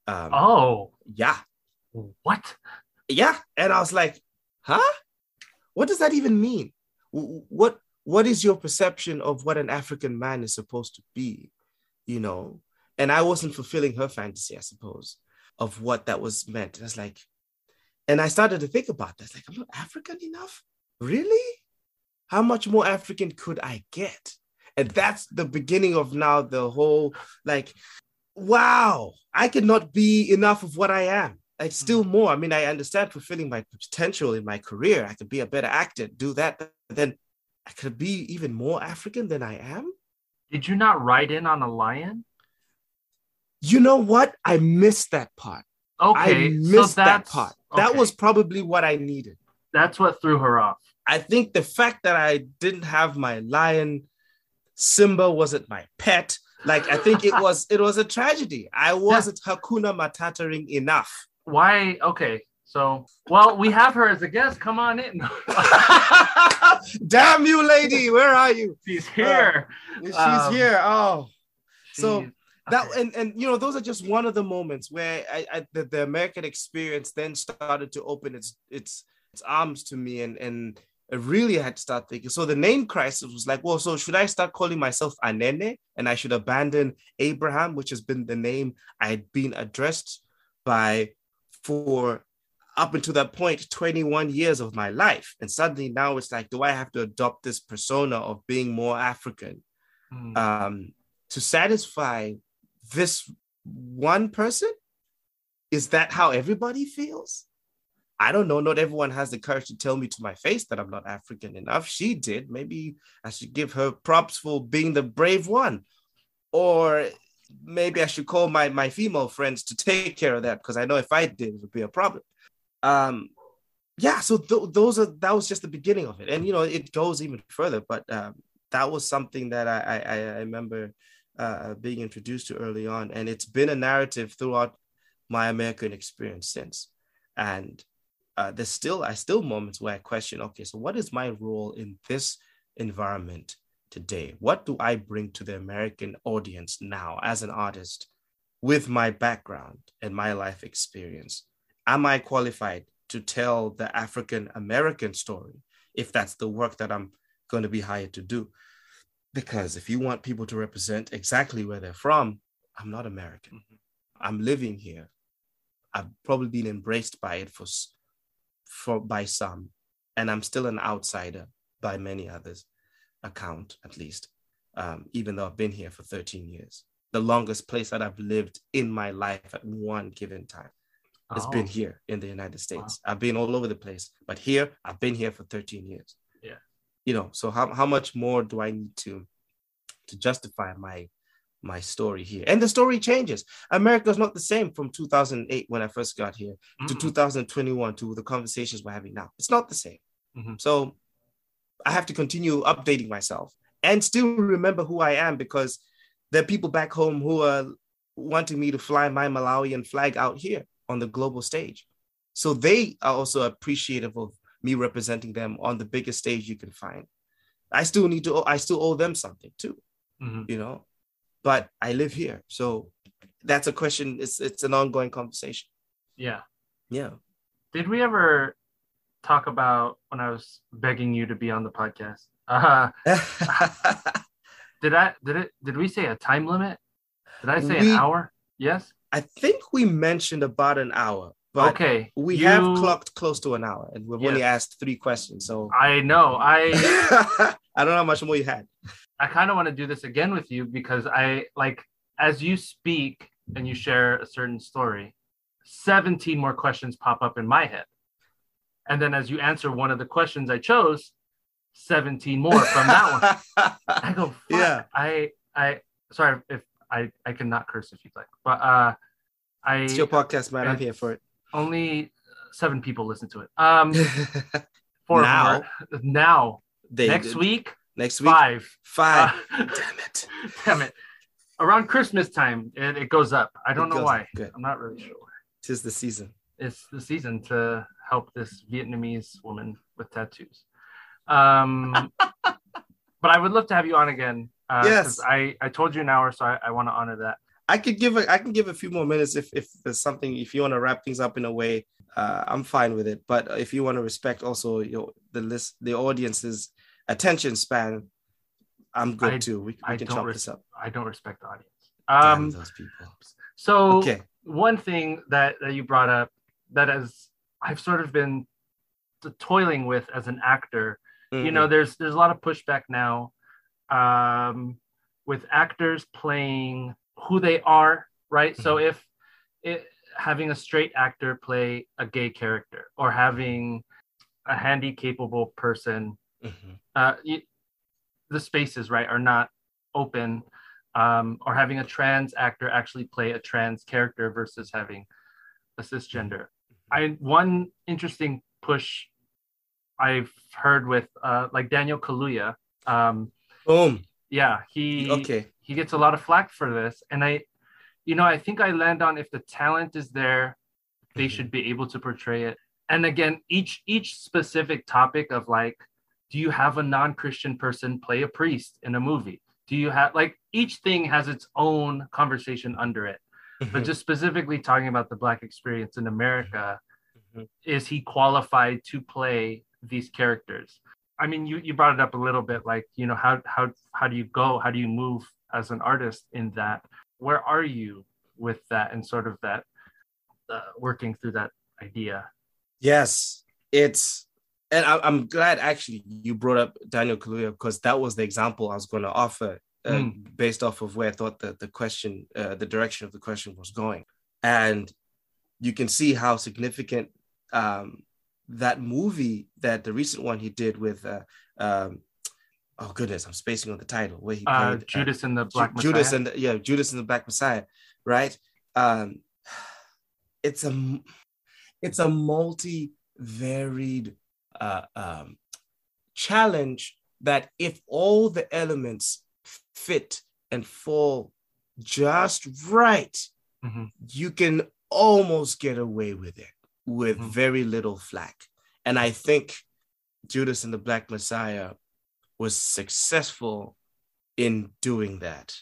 Um, Oh, yeah, what? yeah, and I was like, huh? What does that even mean? What what is your perception of what an African man is supposed to be? You know, and I wasn't fulfilling her fantasy, I suppose, of what that was meant. And I was like, and I started to think about that. Like, I'm not African enough, really? How much more African could I get? And that's the beginning of now the whole like, wow, I cannot be enough of what I am. Like hmm. still more. I mean, I understand fulfilling my potential in my career. I could be a better actor, do that. But then I could be even more African than I am. Did you not ride in on a lion? You know what? I missed that part. Okay, I missed so that part. That was probably what I needed. that's what threw her off. I think the fact that I didn't have my lion, Simba wasn't my pet. Like I think it was it was a tragedy. I wasn't Hakuna Matataring enough. Why? Okay, so well, we have her as a guest. Come on in. Damn you, lady! Where are you? She's here. She's Um, here. Oh, So, that okay. and and you know those are just one of the moments where I, I the, the American experience then started to open its its its arms to me and and I really had to start thinking. So the name crisis was like, well, so should I start calling myself Anene and I should abandon Abraham, which has been the name I had been addressed by for up until that point 21 years of my life and suddenly now it's like do i have to adopt this persona of being more african Hmm. um, to satisfy this one person? Is that how everybody feels? I don't know. Not everyone has the courage to tell me to my face that I'm not African enough. She did. Maybe I should give her props for being the brave one. Or maybe I should call my, my female friends to take care of that because I know if I did, it would be a problem. Um, yeah, so th- those are that was just the beginning of it, and you know it goes even further. But um, that was something that I I, I remember uh, being introduced to early on, and it's been a narrative throughout my American experience since. And uh, there's still I still moments where I question, okay, so what is my role in this environment today? What do I bring to the American audience now as an artist with my background and my life experience? Am I qualified to tell the African American story if that's the work that I'm going to be hired to do? Because if you want people to represent exactly where they're from, I'm not American. I'm living here. I've probably been embraced by it for, for by some, and I'm still an outsider by many others' account, at least. Um, even though I've been here for 13 years, the longest place that I've lived in my life at one given time has Oh, been here in the United States. I've been all over the place, but here I've been here for 13 years. Yeah. You know, so how, how much more do I need to to justify my my story here? And the story changes. America's not the same from 2008 when I first got here to mm-mm. 2021 to the conversations we're having now. It's not the same. Mhm. So I have to continue updating myself and still remember who I am because there are people back home who are wanting me to fly my Malawian flag out here on the global stage. So they are also appreciative of me representing them on the biggest stage you can find. I still need to, I still owe them something too, Mhm. you know, but I live here. So that's a question. It's, it's an ongoing conversation. Yeah. Yeah. Did we ever talk about when I was begging you to be on the podcast? Uh, did I did it did we say a time limit? Did I say We- an hour? Yes. I think we mentioned about an hour, but okay. we you- have clocked close to an hour and we've only asked three questions. So I know. I I don't know how much more you had. I kind of want to do this again with you because I like as you speak and you share a certain story, 17 more questions pop up in my head. And then as you answer one of the questions I chose, 17 more from that one. I go, Fuck. Yeah. I I sorry if I I cannot curse if you'd like, but uh, I It's your podcast, man. I'm here for it. only seven people listen to it. Um, four Now? now They- next week Next week, five. five. Uh, Damn it. damn it! Around Christmas time, it, it goes up. I don't It know why. Good. I'm not really sure. Tis the season. It's the season to help this Vietnamese woman with tattoos. Um, but I would love to have you on again. Uh, 'cause Yes. I, I told you an hour, so I, I want to honor that. I could give a, I can give a few more minutes if if there's something if you want to wrap things up in a way, uh, I'm fine with it. But if you want to respect also your the list the audience's attention span, I'm good I- too. We, we can chop res- this up. I don't respect the audience. Damn Um, those people. so Okay. one thing that, that you brought up that as I've sort of been toiling with as an actor, you Mm-hmm. know, there's there's a lot of pushback now um, with actors playing who they are, right? So Mm-hmm. if it, having a straight actor play a gay character or having a handy capable person Mhm. uh, you, the spaces right are not open um, or having a trans actor actually play a trans character versus having a cisgender i one interesting push i've heard with uh, like daniel kaluuya um, Boom. yeah he Okay. he gets a lot of flack for this and i you know i think i land on if the talent is there they Mhm. should be able to portray it and again each each specific topic of like do you have a non-christian person play a priest in a movie do you have like each thing has its own conversation under it but Mhm. just specifically talking about the black experience in america Mhm. is he qualified to play these characters i mean you, you brought it up a little bit like you know how how how do you go how do you move as an artist in that? Where are you with that and sort of that uh, working through that idea? Yes, it's and I, I'm glad actually you brought up Daniel Kaluuya because that was the example I was going to offer uh, Mm. based off of where I thought that the question, uh, the direction of the question was going, and you can see how significant um, that movie, that the recent one he did with, uh, um, oh goodness, I'm spacing on the title where he uh, played judas and the black Messiah. Judas and the, yeah, Judas and the Black Messiah, right? Um, it's a it's a multi varied uh, um, challenge that if all the elements fit and fall just right, Mhm. you can almost get away with it with Mhm. very little flack. And I think Judas and the Black Messiah was successful in doing that.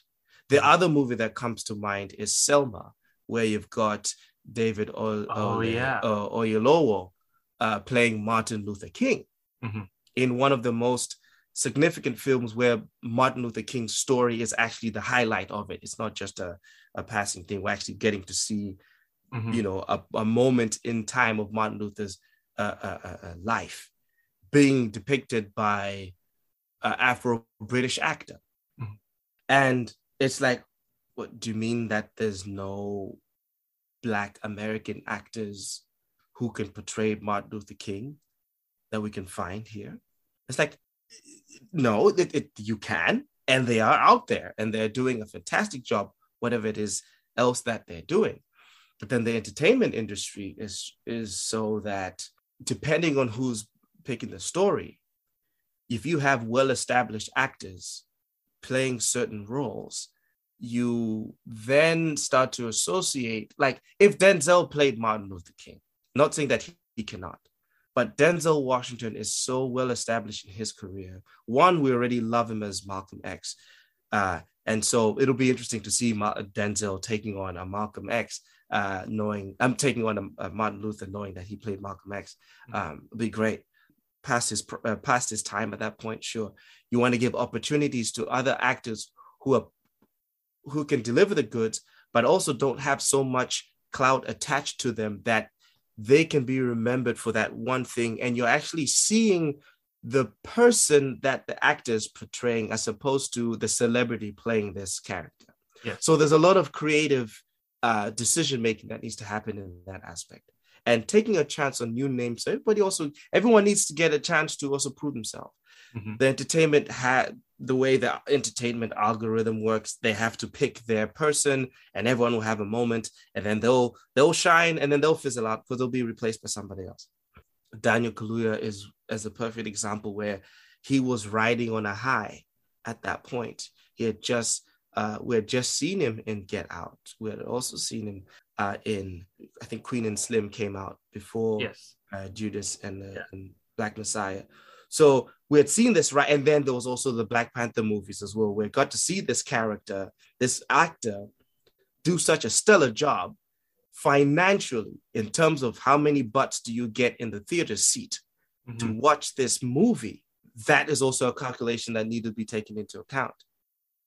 The other movie that comes to mind is Selma, where you've got David o- Oh, Ole- yeah. uh, Oyelowo uh, playing Martin Luther King Mhm. in one of the most significant films where Martin Luther King's story is actually the highlight of it. It's not just a, a passing thing. We're actually getting to see, Mhm. you know, a, a moment in time of Martin Luther's uh, uh, uh, uh, life being depicted by an Afro-British actor. Mhm. And it's like, what do you mean that there's no Black American actors who can portray Martin Luther King that we can find here? It's like, no, it, it, you can, and they are out there, and they're doing a fantastic job, whatever it is else that they're doing. But then the entertainment industry is is so that depending on who's picking the story, if you have well-established actors playing certain roles, you then start to associate, like if Denzel played Martin Luther King, not saying that he, he cannot, but Denzel Washington is so well established in his career. One, we already love him as Malcolm X. Uh, and so it'll be interesting to see Ma- Denzel taking on a Malcolm X, uh, knowing I'm taking on a, a Martin Luther, knowing that he played Malcolm X. Um, it'll be great. Past his uh, past his time at that point, sure. You want to give opportunities to other actors who are who can deliver the goods, but also don't have so much clout attached to them that they can be remembered for that one thing. And you're actually seeing the person that the actor is portraying as opposed to the celebrity playing this character. Yes. So there's a lot of creative uh, decision making that needs to happen in that aspect. And taking a chance on new names, everybody also, everyone needs to get a chance to also prove themselves. Mhm. The entertainment had the way the entertainment algorithm works, they have to pick their person and everyone will have a moment and then they'll they'll shine and then they'll fizzle out because they'll be replaced by somebody else. Daniel Kaluuya is as a perfect example where he was riding on a high at that point. He had just uh, we had just seen him in Get Out. We had also seen him uh, in I think Queen and Slim came out before yes uh, Judas and, uh, Yeah. and Black Messiah. So we had seen this right, and then there was also the Black Panther movies as well, where we got to see this character, this actor, do such a stellar job financially in terms of how many butts do you get in the theater seat mm-hmm. to watch this movie that is also a calculation that needed to be taken into account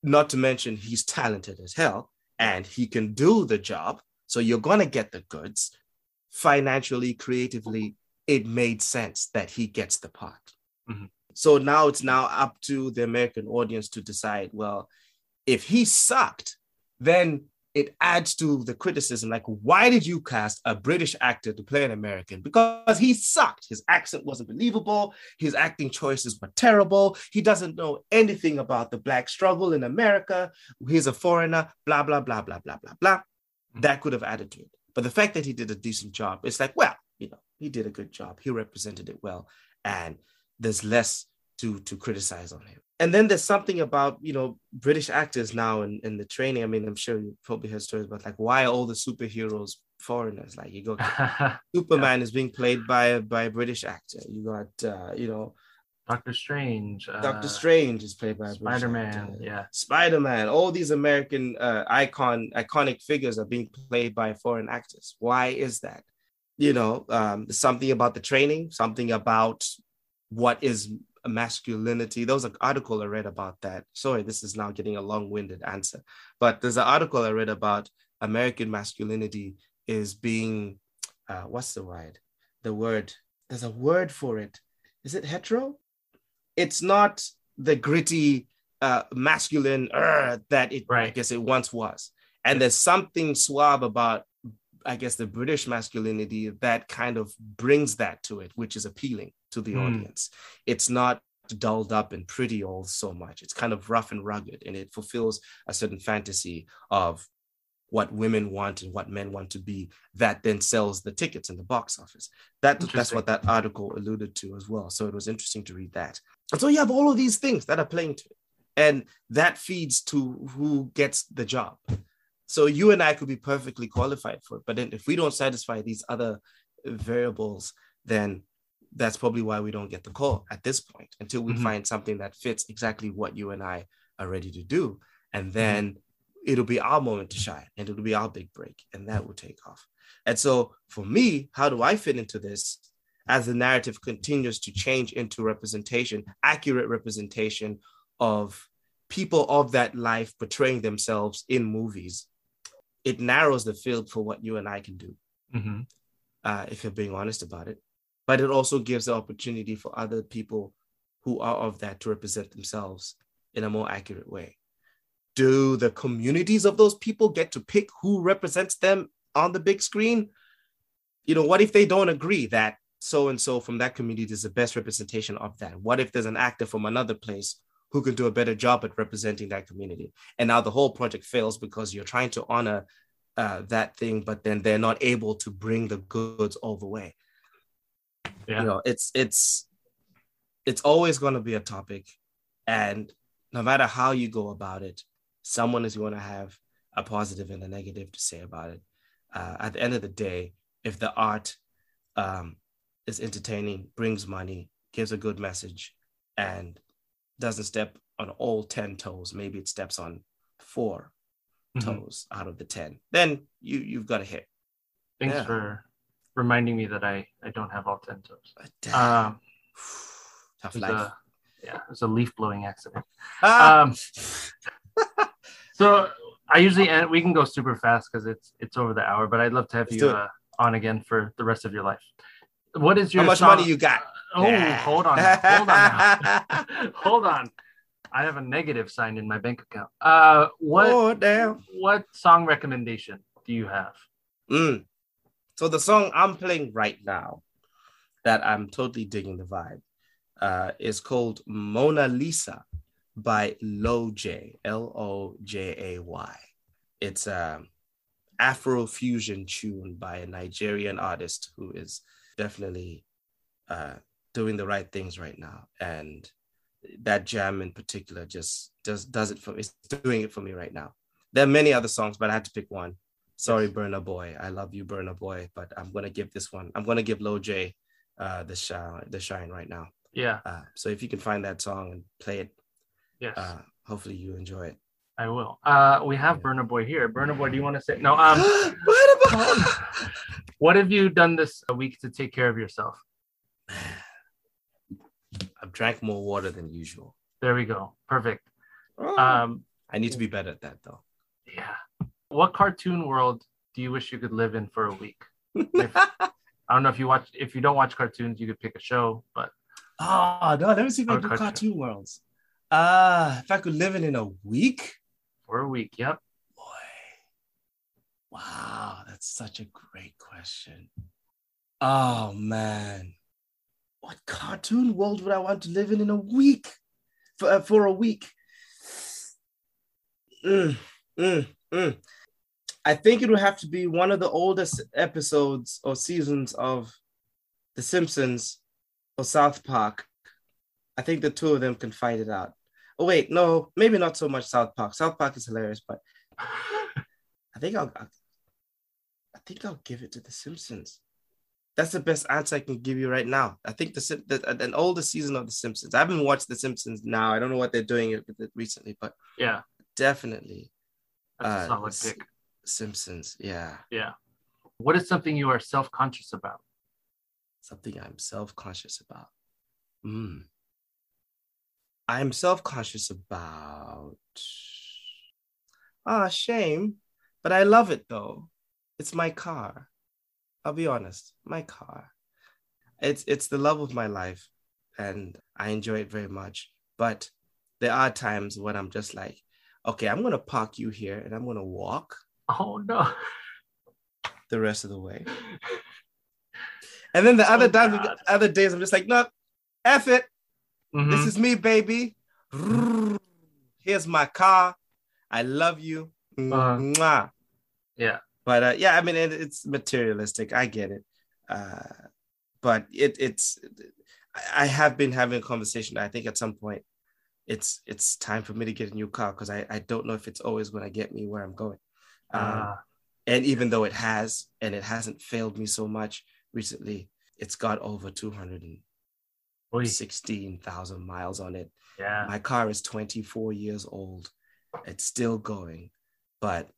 not to mention he's talented as hell and he can do the job. So you're going to get the goods. Financially creatively it made sense that he gets the part. Mm-hmm. so now it's now up to the american audience to decide well if he sucked then it adds to the criticism like why did you cast a british actor to play an american? Because he sucked. His accent wasn't believable. His acting choices were terrible. He doesn't know anything about the black struggle in america. He's a foreigner blah blah blah blah blah blah blah. Mm-hmm. that could have added to it. But the fact that he did a decent job it's like well you know he did a good job. He represented it well. And there's less to to criticize on him and then there's something about you know British actors now in, in the training. I mean, I'm sure you probably heard stories about like why all the superheroes foreigners? Like you go, Superman yeah. is being played by by a British actor. You got uh, you know Doctor Strange. Doctor uh, Strange is played by Spider Man. Yeah, Spider Man. All these American uh, icon iconic figures are being played by foreign actors. Why is that? You know, um, something about the training, something about what is masculinity. There was an article I read about that. Sorry, this is now getting a long-winded answer, but there's an article I read about American masculinity is being, uh, what's the word? The word. There's a word for it. Is it hetero? It's not the gritty uh, masculine uh, that it, right. I guess, it once was. And there's something suave about I guess the British masculinity that kind of brings that to it, which is appealing to the mm. audience. It's not dulled up and pretty all so much. It's kind of rough and rugged, and it fulfills a certain fantasy of what women want and what men want to be. That then sells the tickets in the box office. That that's what that article alluded to as well. So it was interesting to read that. And so you have all of these things that are playing to it, and that feeds to who gets the job. So you and I could be perfectly qualified for it, but then if we don't satisfy these other variables, then that's probably why we don't get the call at this point until we mm-hmm. find something that fits exactly what you and I are ready to do. And mm-hmm. then mm-hmm. it'll be our moment to shine and it'll be our big break and that will take off. And so for me, how do I fit into this as the narrative continues to change into representation, accurate representation of people of that life portraying themselves in movies? It narrows the field for what you and I can do. Mm-hmm. Uh, if you're being honest about it but it also gives the opportunity for other people who are of that to represent themselves in a more accurate way. Do the communities of those people get to pick who represents them on the big screen? You know, what if they don't agree that so and so from that community is the best representation of that? What if there's an actor from another place who can do a better job at representing that community? And now the whole project fails because you're trying to honor uh, that thing, but then they're not able to bring the goods all the way yeah. you know it's it's it's always going to be a topic and no matter how you go about it someone is going to have a positive and a negative to say about it uh, at the end of the day if the art um, is entertaining brings money gives a good message and doesn't step on all 10 toes maybe it steps on 4 mm-hmm. toes out of the 10 then you you've got a hit thanks yeah. for reminding me that I I don't have all ten toes. Um, Tough life. A, yeah, it was a leaf blowing accident. Ah. Um, so I usually end. We can go super fast because it's it's over the hour, but I'd love to have Let's you uh, on again for the rest of your life. What is your how much song? money you got? Oh, yeah. hold on, hold on, hold on. I have a negative sign in my bank account. Uh, what? Oh, damn. What song recommendation do you have? Mm. So the song I'm playing right now, that I'm totally digging the vibe, uh, is called Mona Lisa by Lojay, L O J A Y. It's a Afro fusion tune by a Nigerian artist who is definitely uh, doing the right things right now. And that jam in particular just does does it for me. It's doing it for me right now. There are many other songs, but I had to pick one. Sorry, yes. Burna Boy. I love you, Burna Boy, but I'm gonna give this one. I'm gonna give Lojay uh, the shine, the shine right now. Yeah. Uh, so if you can find that song and play it, yes. Uh, hopefully you enjoy it. I will. Uh, we have Burna Boy here. Burna Boy, do you want to say no? Um, what about? what have you done this week to take care of yourself? I've drank more water than usual. There we go. Perfect. Oh, Um, I need to be better at that though. yeah. What cartoon world do you wish you could live in for a week? If- I don't know if you watch. If you don't watch cartoons, you could pick a show. But oh no, let me see if I do cartoon. cartoon worlds. Uh if I could live in in a week, for a week, yep. boy. Wow, that's such a great question. Oh man, what cartoon world would I want to live in in a week? For uh, for a week. Mm, mm, mm. I think it would have to be one of the oldest episodes or seasons of The Simpsons or South Park. I think the two of them can fight it out. Oh wait, no, maybe not so much South Park. South Park is hilarious, but I think I'll, I think I'll give it to The Simpsons. That's the best answer I can give you right now. I think the, the an older season of The Simpsons. I haven't watched The Simpsons now. I don't know what they're doing it recently, but Yeah, definitely that's a Uh, solid pick. Simpsons. Yeah, Yeah. What is something you are self-conscious about? something I'm self conscious about. Mm. I'm self conscious about. Ah, shame, but I love it though. It's my car. I'll be honest, my car. It's it's the love of my life, and I enjoy it very much. But there are times when I'm just like, okay, I'm gonna park you here, and I'm gonna walk Oh no. the rest of the way. And then the other times, other days, I'm just like, no, F it. Mhm. This is me, baby. Here's my car. I love you. Uh-huh. Yeah. But uh, yeah, I mean, it, it's materialistic. I get it. Uh, but it, it's, I- I have been having a conversation. I think at some point, it's it's time for me to get a new car because I, I don't know if it's always going to get me where I'm going. Uh, and even though it has, and it hasn't failed me so much recently, it's got over 216,000 miles on it. yeah. My car is 24 years old. It's still going, but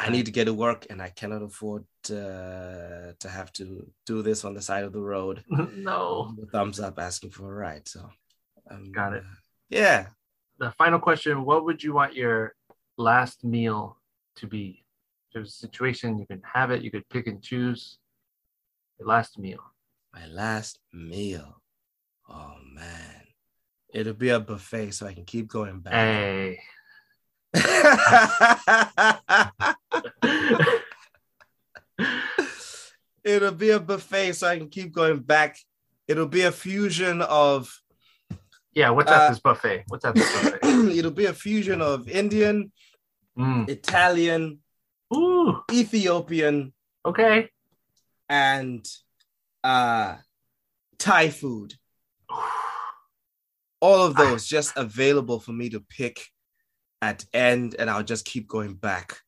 I need to get to work and I cannot afford uh, to have to do this on the side of the road. no. Thumbs up asking for a ride. So, um, Got it. Yeah. The final question: What would you want your last meal to be? If there's a situation you can have it, you could pick and choose. Your last meal. My last meal. Oh, man. It'll be a buffet so I can keep going back. Hey. It'll be a buffet so I can keep going back. It'll be a fusion of Yeah. What's at Uh, this buffet? What's at this buffet? it'll be a fusion of Indian, Mm. Italian, Ooh. Ethiopian, Okay. and uh Thai food. All of those just available for me to pick at end, and I'll just keep going back.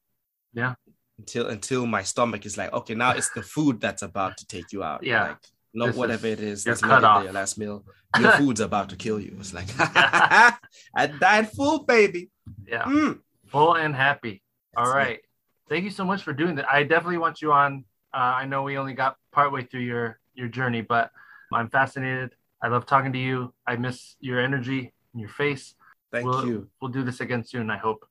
Yeah. Until until my stomach is like, okay, now it's the food that's about to take you out. Yeah. Like, not This whatever is- it is. That's not cut off. your last meal. Your food's about to kill you. It's like I died full, baby. Yeah. Mm. Full and happy. All That's it. Thank you so much for doing that. I definitely want you on. Uh, I know we only got partway through your your journey, but I'm fascinated. I love talking to you. I miss your energy and your face. Thank we'll, you. We'll do this again soon. I hope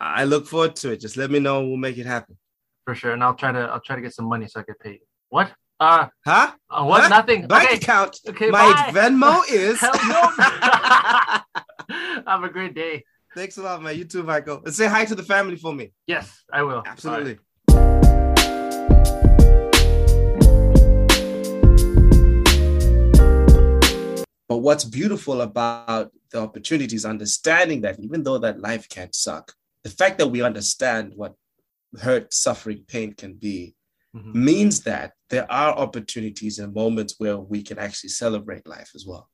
I look forward to it. Just let me know. We'll make it happen. for sure. And I'll try to I'll try to get some money so I can pay you. What? Uh, Huh? uh what? Nothing. Bank okay. account. Okay. My bye. Venmo is. Hell no. Have a great day. Thanks a lot, man. You too, Michael. And say hi to the family for me. Yes, I will. Absolutely. But what's beautiful about the opportunity is understanding that even though that life can suck, the fact that we understand what hurt, suffering, pain can be Mhm. means that there are opportunities and moments where we can actually celebrate life as well.